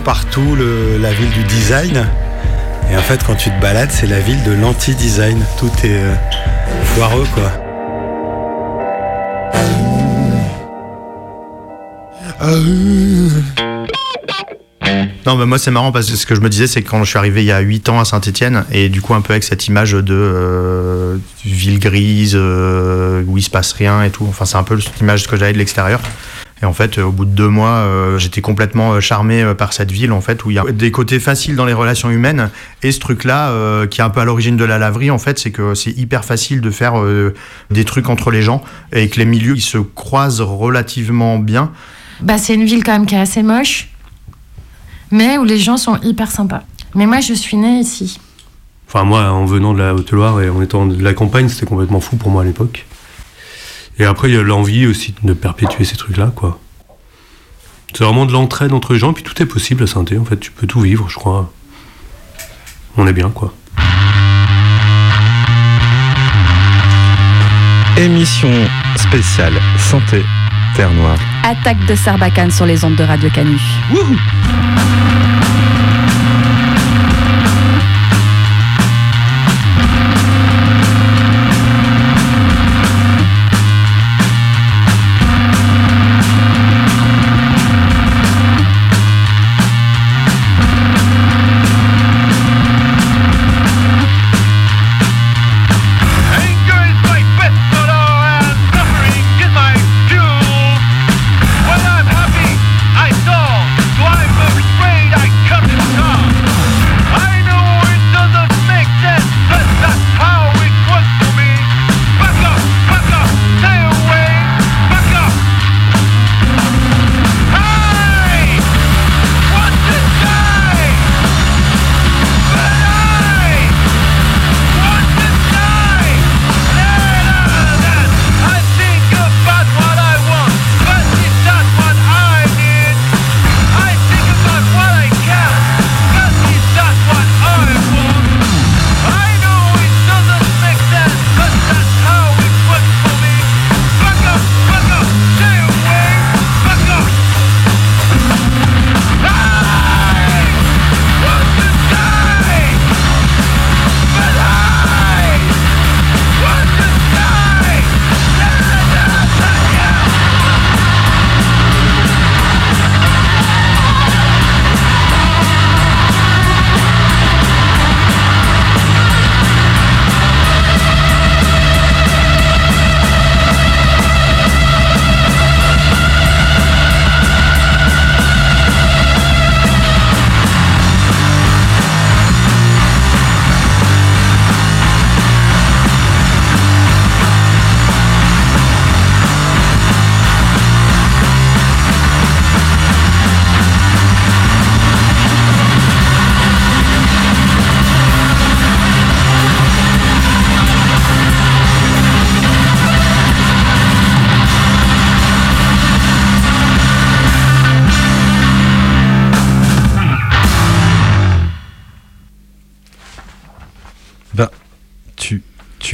Speaker 28: Partout le- la ville du design. Et en fait, quand tu te balades, c'est la ville de l'anti-design. Tout est euh, foireux, quoi.
Speaker 15: Non, mais moi c'est marrant parce que ce que je me disais, c'est que quand je suis arrivé il y a 8 ans à Saint-Etienne, et du coup un peu avec cette image de euh, ville grise, euh, où il se passe rien et tout, enfin c'est un peu cette image que j'avais de l'extérieur. Et en fait, euh, au bout de deux mois, euh, j'étais complètement euh, charmé par cette ville, en fait, où il y a des côtés faciles dans les relations humaines. Et ce truc-là, euh, qui est un peu à l'origine de la laverie, en fait, c'est que c'est hyper facile de faire euh, des trucs entre les gens et que les milieux, ils se croisent relativement bien.
Speaker 25: Bah, c'est une ville quand même qui est assez moche, mais où les gens sont hyper sympas. Mais moi, je suis née ici.
Speaker 27: Enfin, moi, en venant de la Haute-Loire et en étant de la campagne, c'était complètement fou pour moi à l'époque. Et après, il y a l'envie aussi de perpétuer ces trucs-là, quoi. C'est vraiment de l'entraide entre les gens, puis tout est possible à saint en fait. Tu peux tout vivre, je crois. On est bien, quoi.
Speaker 29: Émission spéciale Santé Terre Noire.
Speaker 6: Attaque de Sarbacane sur les ondes de Radio Canu.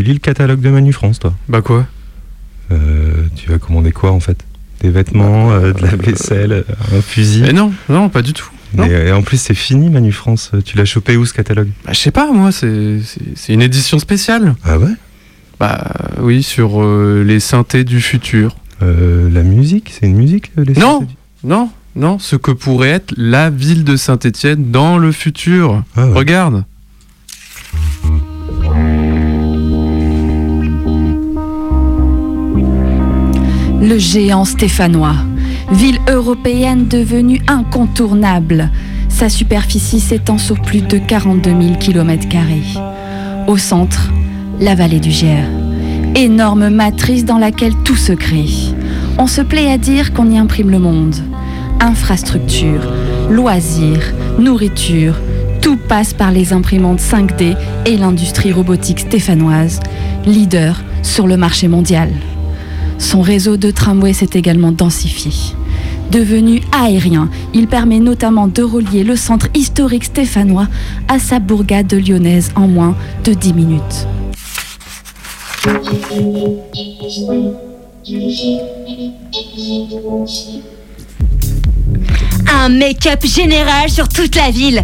Speaker 1: Lis le catalogue de Manu France, toi
Speaker 11: Bah quoi?
Speaker 1: Euh, Tu vas commander quoi en fait? Des vêtements, euh, de la vaisselle, euh, un fusil?
Speaker 11: Mais non, non, pas du tout.
Speaker 1: Et, et en plus, c'est fini Manu France. Tu l'as chopé où ce catalogue?
Speaker 11: Bah, je sais pas, moi, c'est une édition spéciale.
Speaker 1: Ah ouais?
Speaker 11: Bah oui, sur euh, les synthés du futur.
Speaker 1: La musique? C'est une musique les
Speaker 11: Non, non, non, ce que pourrait être la ville de Saint-Étienne dans le futur.
Speaker 1: Ah ouais.
Speaker 11: Regarde.
Speaker 6: Le géant stéphanois, ville européenne devenue incontournable. Sa superficie s'étend sur plus de 42 000 km. Au centre, la vallée du Gers. Énorme matrice dans laquelle tout se crée. On se plaît à dire qu'on y imprime le monde. Infrastructures, loisirs, nourriture, tout passe par les imprimantes 5D et l'industrie robotique stéphanoise, leader sur le marché mondial. Son réseau de tramways s'est également densifié. Devenu aérien, il permet notamment de relier le centre historique stéphanois à sa bourgade lyonnaise en moins de 10 minutes.
Speaker 3: Un make-up général sur toute la ville.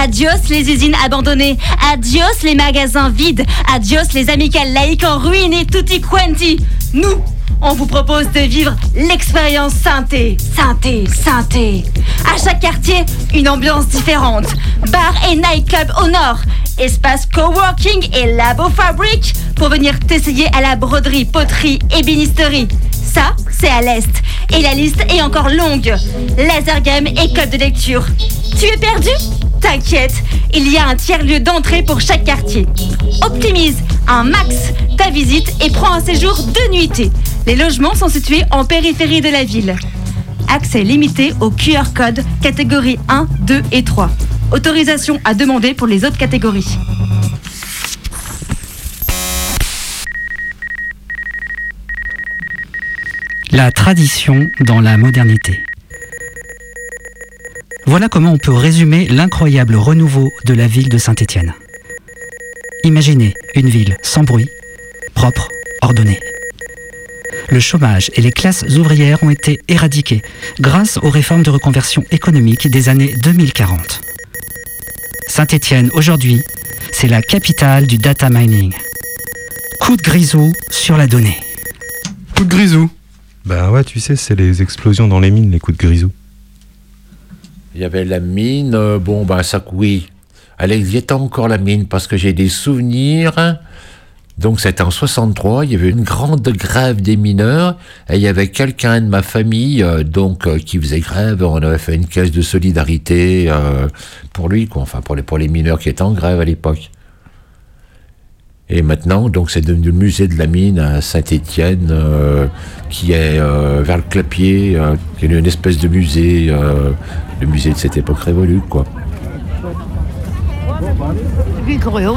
Speaker 3: Adios les usines abandonnées. Adios les magasins vides. Adios les amicales laïques en ruine et tutti quanti. Nous, on vous propose de vivre l'expérience synthé. Synthé, synthé. À chaque quartier, une ambiance différente. Bar et nightclub au nord. Espace coworking et labo fabrique pour venir t'essayer à la broderie, poterie, ébénisterie. Ça, c'est à l'est. Et la liste est encore longue. Laser game, école de lecture. Tu es perdu? T'inquiète, il y a un tiers-lieu d'entrée pour chaque quartier. Optimise un max ta visite et prends un séjour de nuitée. Les logements sont situés en périphérie de la ville. Accès limité au QR code catégorie 1, 2 et 3. Autorisation à demander pour les autres catégories.
Speaker 16: La tradition dans la modernité. Voilà comment on peut résumer l'incroyable renouveau de la ville de Saint-Étienne. Imaginez une ville sans bruit, propre, ordonnée. Le chômage et les classes ouvrières ont été éradiqués grâce aux réformes de reconversion économique des années 2040. Saint-Étienne, aujourd'hui, c'est la capitale du data mining. Coup de grisou sur la donnée.
Speaker 11: Coup de grisou
Speaker 1: Bah ouais, tu sais, c'est les explosions dans les mines, les coups de grisou.
Speaker 13: Il y avait la mine, euh, bon, bah ça, oui. Elle existait encore la mine parce que j'ai des souvenirs. Donc c'était en 63, il y avait une grande grève des mineurs et il y avait quelqu'un de ma famille euh, donc euh, qui faisait grève. On avait fait une caisse de solidarité pour lui, quoi. Enfin pour les mineurs qui étaient en grève à l'époque. Et maintenant, donc, c'est devenu le musée de la mine à Saint-Étienne, euh, qui est euh, vers le Clapier, euh, qui est une espèce de musée, le musée de cette époque révolue, quoi.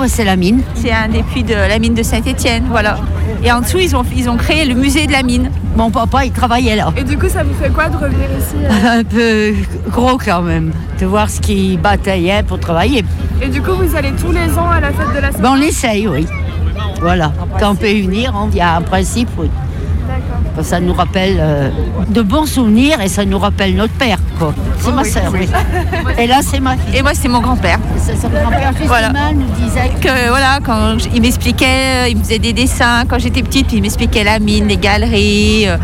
Speaker 30: C'est la mine. C'est un des puits de la mine de Saint-Étienne, voilà. Et en dessous, ils ont, ils ont créé le musée de la mine. Mon papa, il travaillait là.
Speaker 31: Et du coup, ça vous fait quoi de revenir ici euh [LAUGHS]
Speaker 30: Un peu gros quand même, de voir ce qu'il bataillait pour travailler.
Speaker 31: Et du coup, vous allez tous les ans à la fête de la
Speaker 30: Ben, on essaye, oui. Voilà. Quand on peut y venir, on vient. En principe, oui. Ça nous rappelle euh, de bons souvenirs et ça nous rappelle notre père, quoi. C'est ma sœur, oui. [LAUGHS] Et là, c'est ma fille. Et moi, c'est mon grand-père. C'est son grand-père, Voilà. nous disait que voilà, quand il m'expliquait, euh, il me faisait des dessins quand j'étais petite, puis il m'expliquait la mine, les galeries, euh,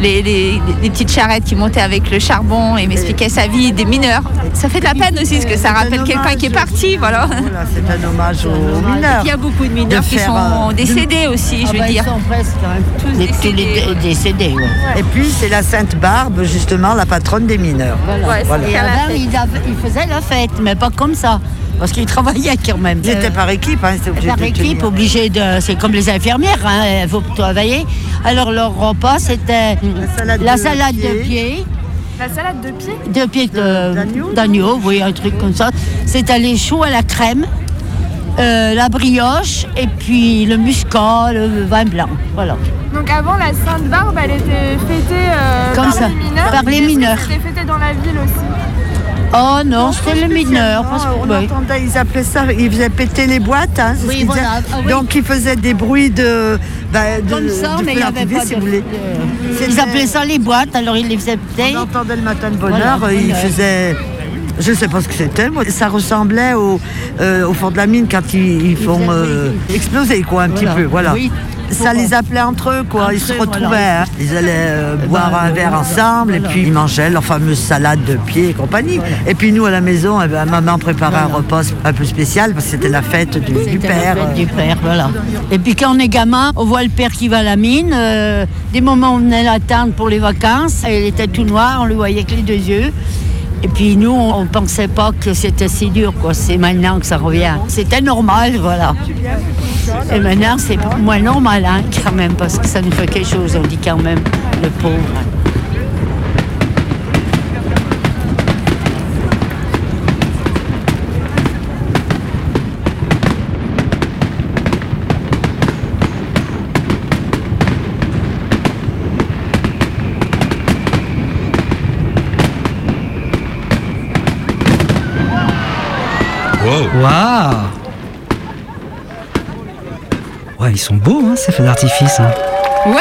Speaker 30: les, les- les petites charrettes qui montaient avec le charbon, et il m'expliquait sa vie des mineurs. Ça fait de la peine aussi, parce que ça rappelle quelqu'un qui est parti, voilà.
Speaker 32: C'est un hommage aux mineurs.
Speaker 30: il y a beaucoup de mineurs
Speaker 32: De
Speaker 30: qui sont
Speaker 32: euh,
Speaker 30: décédés aussi,
Speaker 32: Ah
Speaker 30: je veux
Speaker 32: bah, ils
Speaker 30: dire.
Speaker 32: sont
Speaker 30: presque tous
Speaker 32: Les- tous les dé- décédés. ouais. Et puis c'est la Sainte Barbe, justement, la patronne des mineurs.
Speaker 30: Voilà. Et avant, il, avait- il faisait la fête, mais pas comme ça. Parce qu'il travaillait quand même.
Speaker 32: Ils étaient par équipe, hein, c'est obligé
Speaker 30: Par
Speaker 32: de
Speaker 30: équipe,
Speaker 32: tenir.
Speaker 30: obligé de. C'est comme les infirmières, hein, il faut travailler. Alors leur repas, c'était la salade, de, pied.
Speaker 31: La salade de pied?
Speaker 30: De pied de- d'agneau, oui, un truc comme ça. C'était les choux à la crème, euh, la brioche et puis le muscat, le vin blanc. Voilà.
Speaker 31: Donc avant, la Sainte Barbe, elle était fêtée euh,
Speaker 30: Comme
Speaker 31: par
Speaker 30: ça,
Speaker 31: les mineurs.
Speaker 30: par les
Speaker 31: Est-ce que
Speaker 30: mineurs.
Speaker 31: C'était fêté dans la ville aussi.
Speaker 30: Oh non, c'était le mineur. parce que- on entendait, ils appelaient ça, ils faisaient péter les boîtes. hein, Oui, voilà. Ah oui. Donc ils faisaient des bruits de. bah, de Comme ça, de mais il n'y avait pas si de- vous voulez. Ils appelaient ça les boîtes, alors ils les faisaient péter. On entendait le matin de Voilà, heure, ils faisaient. Je sais pas ce que c'était, moi. Ça ressemblait au, euh, au fond de la mine quand ils, ils font euh, exploser, quoi, un Voilà. petit peu. Voilà. Oui. Ça les appelait entre eux, quoi. ils se retrouvaient. voilà. hein. Ils allaient euh, Eh boire ben, un verre voilà. ensemble et puis ils mangeaient leur fameuse salade de pied et compagnie. Et puis nous, à la maison, eh ben, maman préparait un repas un peu spécial parce que c'était la fête du, du C'était la père. fête du père, voilà. Et puis quand on est gamin, on voit le père qui va à la mine. euh, des moments où on venait l'attendre pour les vacances, il était tout noir, on le voyait que les deux yeux. Et puis nous, on ne pensait pas que c'était si dur, quoi. C'est maintenant que ça revient. C'était normal, voilà. Et maintenant, c'est moins normal, hein, quand même, parce que ça nous fait quelque chose, on dit quand même, le pauvre.
Speaker 16: Waouh Ouais, ils sont beaux, hein, ces feux d'artifice. hein.
Speaker 6: Ouais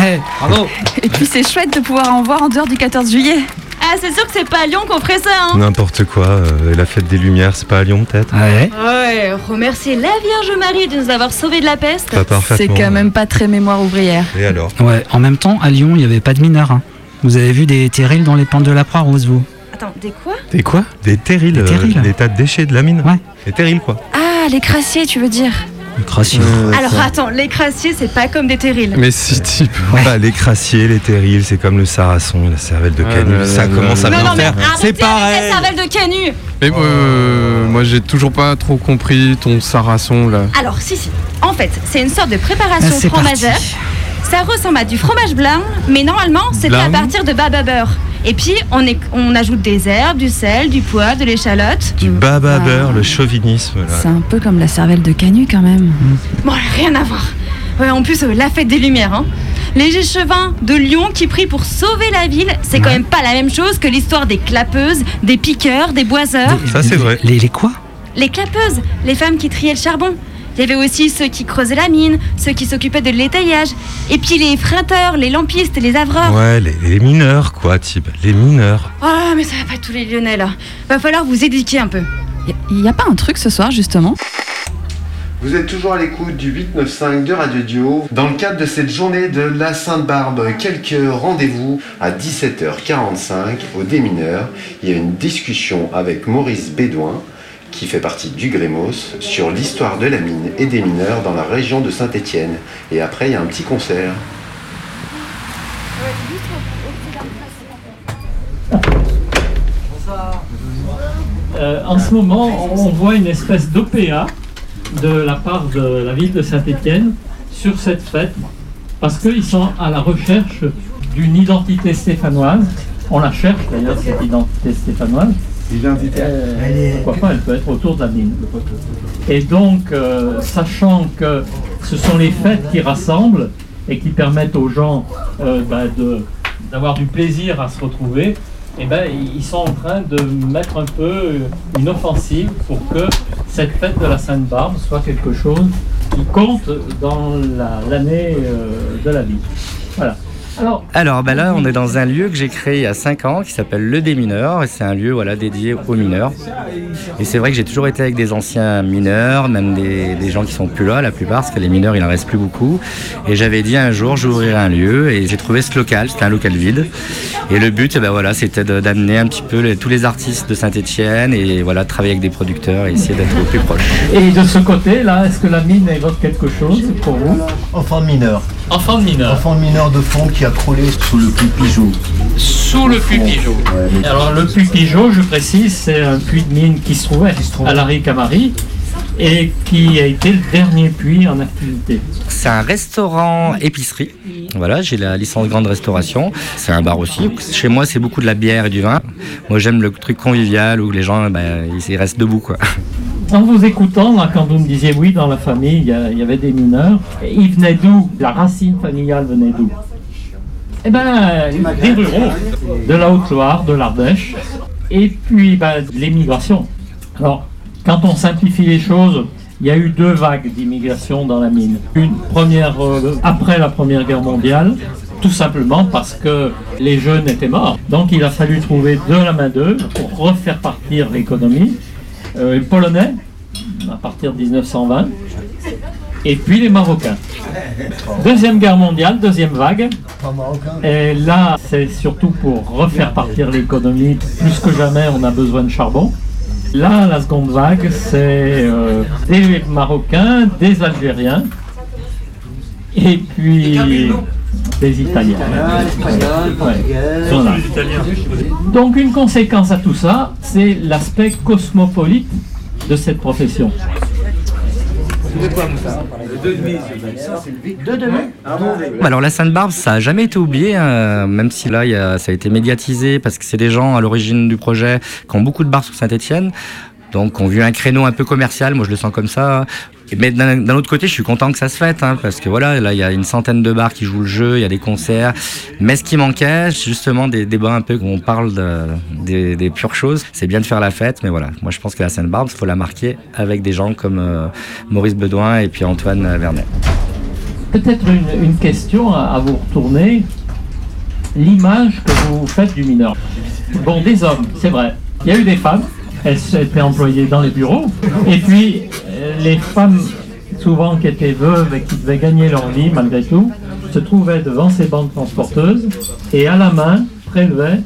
Speaker 16: Ouais, bravo
Speaker 6: Et puis c'est chouette de pouvoir en voir en dehors du 14 juillet. Ah, c'est sûr que c'est pas à Lyon qu'on ferait ça, hein
Speaker 1: N'importe quoi. euh, la fête des Lumières, c'est pas à Lyon peut-être?
Speaker 16: Ouais.
Speaker 3: Ouais, remercier la Vierge Marie de nous avoir sauvés de la peste.
Speaker 1: Pas parfaitement.
Speaker 6: C'est quand même pas très mémoire ouvrière.
Speaker 1: Et alors?
Speaker 16: Ouais, en même temps, à Lyon, il n'y avait pas de mineurs. hein. Vous avez vu des terrils dans les pentes de la Croix-Rose, vous?
Speaker 3: Attends, des quoi
Speaker 1: Des quoi Des terrils, euh,
Speaker 16: terrils.
Speaker 1: des tas de déchets de la mine
Speaker 16: Ouais.
Speaker 1: Des terrils quoi.
Speaker 6: Ah, les crassiers, tu veux dire
Speaker 16: Crassier.
Speaker 3: Alors attends, les crassiers, c'est pas comme des terrils.
Speaker 1: Mais si tu peux pas, les crassiers, les terrils, c'est comme le sarrason, la cervelle de
Speaker 11: Ah
Speaker 1: canut,
Speaker 11: là
Speaker 1: ça
Speaker 11: là
Speaker 1: commence
Speaker 11: là
Speaker 1: à
Speaker 3: non,
Speaker 1: bien
Speaker 3: non, mais
Speaker 1: faire.
Speaker 3: arrêtez avec la cervelle de canu
Speaker 11: Mais euh, moi j'ai toujours pas trop compris ton sarrason là.
Speaker 3: Alors, si, si. En fait, c'est une sorte de préparation
Speaker 11: Ah, c'est
Speaker 3: fromagère. Ça ressemble à du fromage blanc, mais normalement, c'est fait à partir de baba beurre. Et puis, on, est, on ajoute des herbes, du sel, du poivre, de l'échalote.
Speaker 1: Du baba beurre, le chauvinisme. là.
Speaker 6: C'est un peu comme la cervelle de Canu quand même.
Speaker 3: Bon, rien à voir. Ouais, en plus, euh, la fête des Lumières. Hein. Les échevins de Lyon qui prient pour sauver la ville, c'est quand même pas la même chose que l'histoire des clapeuses, des piqueurs, des boiseurs.
Speaker 1: Ça c'est vrai.
Speaker 16: Les, les quoi?
Speaker 3: Les clapeuses, les femmes qui triaient le charbon. Il y avait aussi ceux qui creusaient la mine, ceux qui s'occupaient de l'étayage. Et puis les freinteurs, les lampistes, les avreurs.
Speaker 1: Ouais, les, les mineurs quoi, Tib. Les mineurs.
Speaker 3: Ah, mais ça va pas être tous les Lyonnais là. Va falloir vous éduquer un peu.
Speaker 6: Il n'y a pas un truc ce soir justement?
Speaker 17: Vous êtes toujours à l'écoute du 895 de Radio Dio. Dans le cadre de cette journée de la Sainte-Barbe, quelques rendez-vous à 17h45 au Démineur. Il y a une discussion avec Maurice Bédouin, qui fait partie du Grémos, sur l'histoire de la mine et des mineurs dans la région de Saint-Étienne. Et après, il y a un petit concert.
Speaker 33: Euh, en ce moment, on voit une espèce d'OPA de la part de la ville de Saint-Étienne sur cette fête, parce qu'ils sont à la recherche d'une identité stéphanoise. On la cherche d'ailleurs, cette identité stéphanoise. Euh, pourquoi pas, elle peut être autour de la mine. Et donc, euh, sachant que ce sont les fêtes qui rassemblent et qui permettent aux gens euh, bah, de- d'avoir du plaisir à se retrouver, eh ben, ils sont en train de mettre un peu une offensive pour que cette fête de la Sainte-Barbe soit quelque chose qui compte dans la- l'année euh, de la vie. Voilà. Alors,
Speaker 34: Alors ben là, on est dans un lieu que j'ai créé il y a 5 ans qui s'appelle Le Démineur. Et c'est un lieu voilà, dédié aux mineurs. Et c'est vrai que j'ai toujours été avec des anciens mineurs, même des, des gens qui sont plus là, la plupart, parce que les mineurs, il en reste plus beaucoup. Et j'avais dit un jour, j'ouvrirai un lieu. Et j'ai trouvé ce local, c'était un local vide. Et le but, ben voilà, c'était d'amener un petit peu les- tous les artistes de Saint-Etienne et voilà, de travailler avec des producteurs et essayer d'être au plus proche.
Speaker 33: et de ce côté-là, est-ce que la mine évoque quelque chose pour vous?
Speaker 35: Enfant de mineur.
Speaker 33: Enfant de mineur.
Speaker 35: Enfant de mineur de fond qui a croulé sous le puits Pigeot.
Speaker 33: Sous le puits Pigeot. Alors le puits Pigeot, je précise, c'est un puits de mine qui se trouvait à la Camari et qui a été le dernier puits en activité.
Speaker 34: C'est un restaurant épicerie. Voilà, j'ai la licence grande restauration. C'est un bar aussi. Chez moi, c'est beaucoup de la bière et du vin. Moi, j'aime le truc convivial où les gens, ben, ils ils restent debout, quoi.
Speaker 33: En vous écoutant, quand vous me disiez oui, dans la famille, il y, avait des mineurs, ils venaient d'où? La racine familiale venait d'où? Eh bien, des ruraux, de la Haute-Loire, de l'Ardèche. Et puis, ben, l'immigration. Alors, quand on simplifie les choses, il y a eu deux vagues d'immigration dans la mine. Une première euh, après la Première Guerre mondiale, tout simplement parce que les jeunes étaient morts. Donc il a fallu trouver de la main-d'œuvre pour refaire partir l'économie. Euh, les Polonais, à partir de 1920, et puis les Marocains. Deuxième guerre mondiale, deuxième vague. Et là, c'est surtout pour refaire partir l'économie. Plus que jamais, on a besoin de charbon. Là, la seconde vague, c'est euh, des Marocains, des Algériens, et puis des Italiens. Donc une conséquence à tout ça, c'est l'aspect cosmopolite de cette profession.
Speaker 34: Alors la Sainte-Barbe, ça a jamais été oublié, hein, même si là, il y a- ça a été médiatisé, parce que c'est des gens à l'origine du projet qui ont beaucoup de bars sur Saint-Etienne. Donc, on vu un créneau un peu commercial, moi je le sens comme ça. Mais d'un autre côté, je suis content que ça se fête, hein, parce que voilà, là, il y a une centaine de bars qui jouent le jeu, il y a des concerts. Mais ce qui manquait, justement des débats un peu où on parle de- des, pures choses. C'est bien de faire la fête, mais voilà, moi je pense que la Sainte-Barbe, il faut la marquer avec des gens comme euh, Maurice Bedoin et puis Antoine Vernet.
Speaker 33: Peut-être une, question à, à vous retourner. L'image que vous faites du mineur. Bon, des hommes, c'est vrai. Il y a eu des femmes, elles étaient employées dans les bureaux. Et puis, les femmes, souvent qui étaient veuves et qui devaient gagner leur vie malgré tout, se trouvaient devant ces bandes transporteuses et à la main prélevaient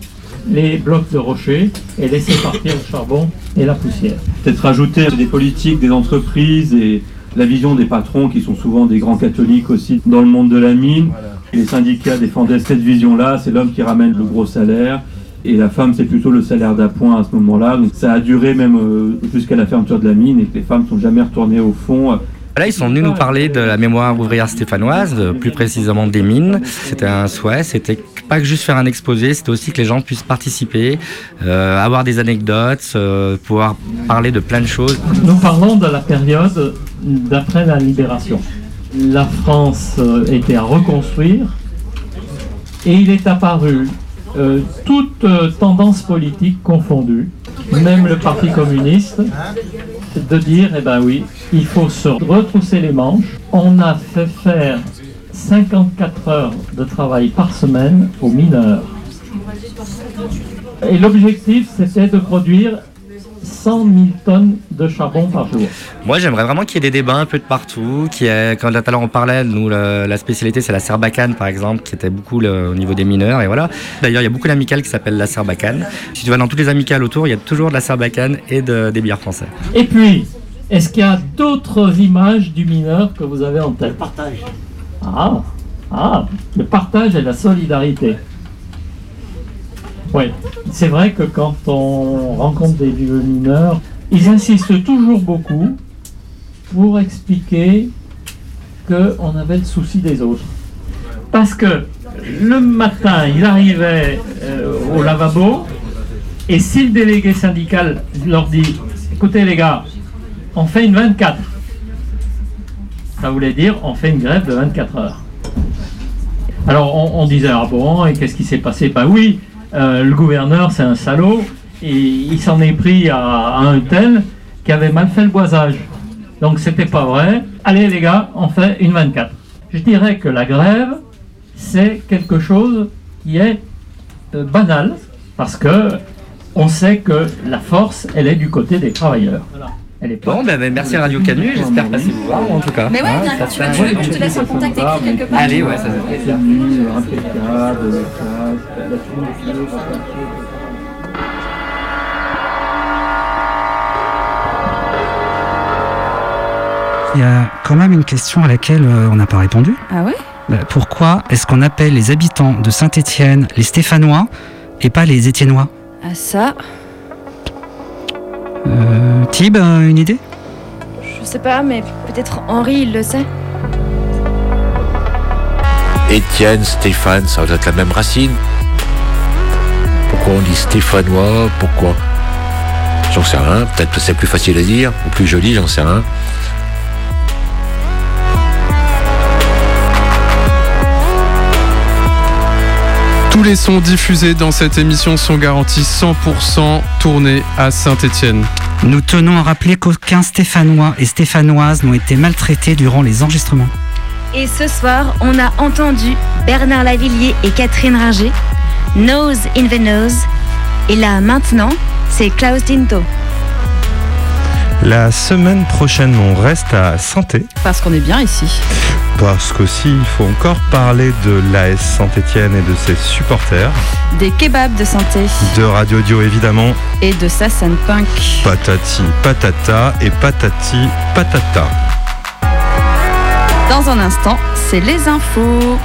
Speaker 33: les blocs de rochers et laissaient partir le charbon et la poussière.
Speaker 36: peut-être rajouter des politiques, des entreprises et la vision des patrons qui sont souvent des grands catholiques aussi dans le monde de la mine. Les syndicats défendaient cette vision-là, c'est l'homme qui ramène le gros salaire et la femme c'est plutôt le salaire d'appoint à ce moment-là. Donc ça a duré même euh, jusqu'à la fermeture de la mine et que les femmes sont jamais retournées au fond.
Speaker 34: Là, ils sont venus nous parler de la mémoire ouvrière stéphanoise, euh, plus précisément des mines. C'était un souhait, c'était pas que juste faire un exposé, c'était aussi que les gens puissent participer, euh, avoir des anecdotes, euh, pouvoir parler de plein de choses.
Speaker 33: Nous parlons de la période d'après la libération. La France était à reconstruire et il est apparu euh, toute euh, tendance politique confondue, même le Parti communiste, de dire, eh ben oui, il faut se retrousser les manches. On a fait faire 54 heures de travail par semaine aux mineurs. Et l'objectif, c'était de produire 100 000 tonnes de charbon par jour.
Speaker 34: Moi, j'aimerais vraiment qu'il y ait des débats un peu de partout. Qui est, quand tout à l'heure on parlait, nous, le- la spécialité, c'est la serbacane, par exemple, qui était beaucoup le- au niveau des mineurs. Et voilà. D'ailleurs, il y a beaucoup d'amicales qui s'appellent la serbacane. Si tu vas dans toutes les amicales autour, il y a toujours de la serbacane et de- des bières français.
Speaker 33: Et puis, est-ce qu'il y a d'autres images du mineur que vous avez en tête? Partage. Ah, ah, le partage et la solidarité. Oui, c'est vrai que quand on rencontre des vieux mineurs, ils insistent toujours beaucoup pour expliquer qu'on avait le souci des autres. Parce que le matin, il arrivait euh, au lavabo, et si le délégué syndical leur dit écoutez les gars, on fait une 24, ça voulait dire on fait une grève de 24 heures. Alors on, on disait ah bon, et qu'est-ce qui s'est passé? Ben oui, euh, le gouverneur c'est un salaud, et il s'en est pris à, un tel qui avait mal fait le boisage. Donc c'était pas vrai. Allez les gars, on fait une 24. Je dirais que la grève, c'est quelque chose qui est euh, banal, parce que on sait que la force, elle est du côté des travailleurs.
Speaker 34: Bon, ben, ben, merci à Radio Canu, j'espère passer vous voir en tout cas.
Speaker 33: Mais ouais,
Speaker 34: Hein,
Speaker 33: bien, tu
Speaker 34: fait-
Speaker 33: veux- tu veux- je te laisse un contact écrit quelque part.
Speaker 34: Allez, ouais, ça fait
Speaker 33: casque, la tenue,
Speaker 16: Il y a quand même une question à laquelle euh, on n'a pas répondu.
Speaker 3: Ah ouais?
Speaker 16: Bah, pourquoi est-ce qu'on appelle les habitants de Saint-Étienne les Stéphanois et pas les Étiennois?
Speaker 3: Ah ça,
Speaker 16: euh, Tib, euh, une idée?
Speaker 3: Je sais pas, mais peut-être Henri il le sait.
Speaker 13: Étienne, Stéphane, ça doit être la même racine. Pourquoi on dit stéphanois? Pourquoi? J'en sais rien. Peut-être que c'est plus facile à dire ou plus joli, j'en sais rien.
Speaker 11: Tous les sons diffusés dans cette émission sont garantis 100% tournés à Saint-Étienne.
Speaker 16: Nous tenons à rappeler qu'aucun Stéphanois et Stéphanoises n'ont été maltraités durant les enregistrements.
Speaker 3: Et ce soir, on a entendu Bernard Lavillier et Catherine Ringer, Nose in the Nose. Et là, maintenant, c'est Klaus Dinto.
Speaker 1: La semaine prochaine, on reste à Santé.
Speaker 3: Parce qu'on est bien ici.
Speaker 1: Parce qu'aussi, il faut encore parler de l'AS Saint-Etienne et de ses supporters.
Speaker 3: Des kebabs de santé.
Speaker 1: De Radio Dio, évidemment.
Speaker 3: Et de Sassan Punk.
Speaker 1: Patati patata et patati patata.
Speaker 3: Dans un instant, c'est les infos.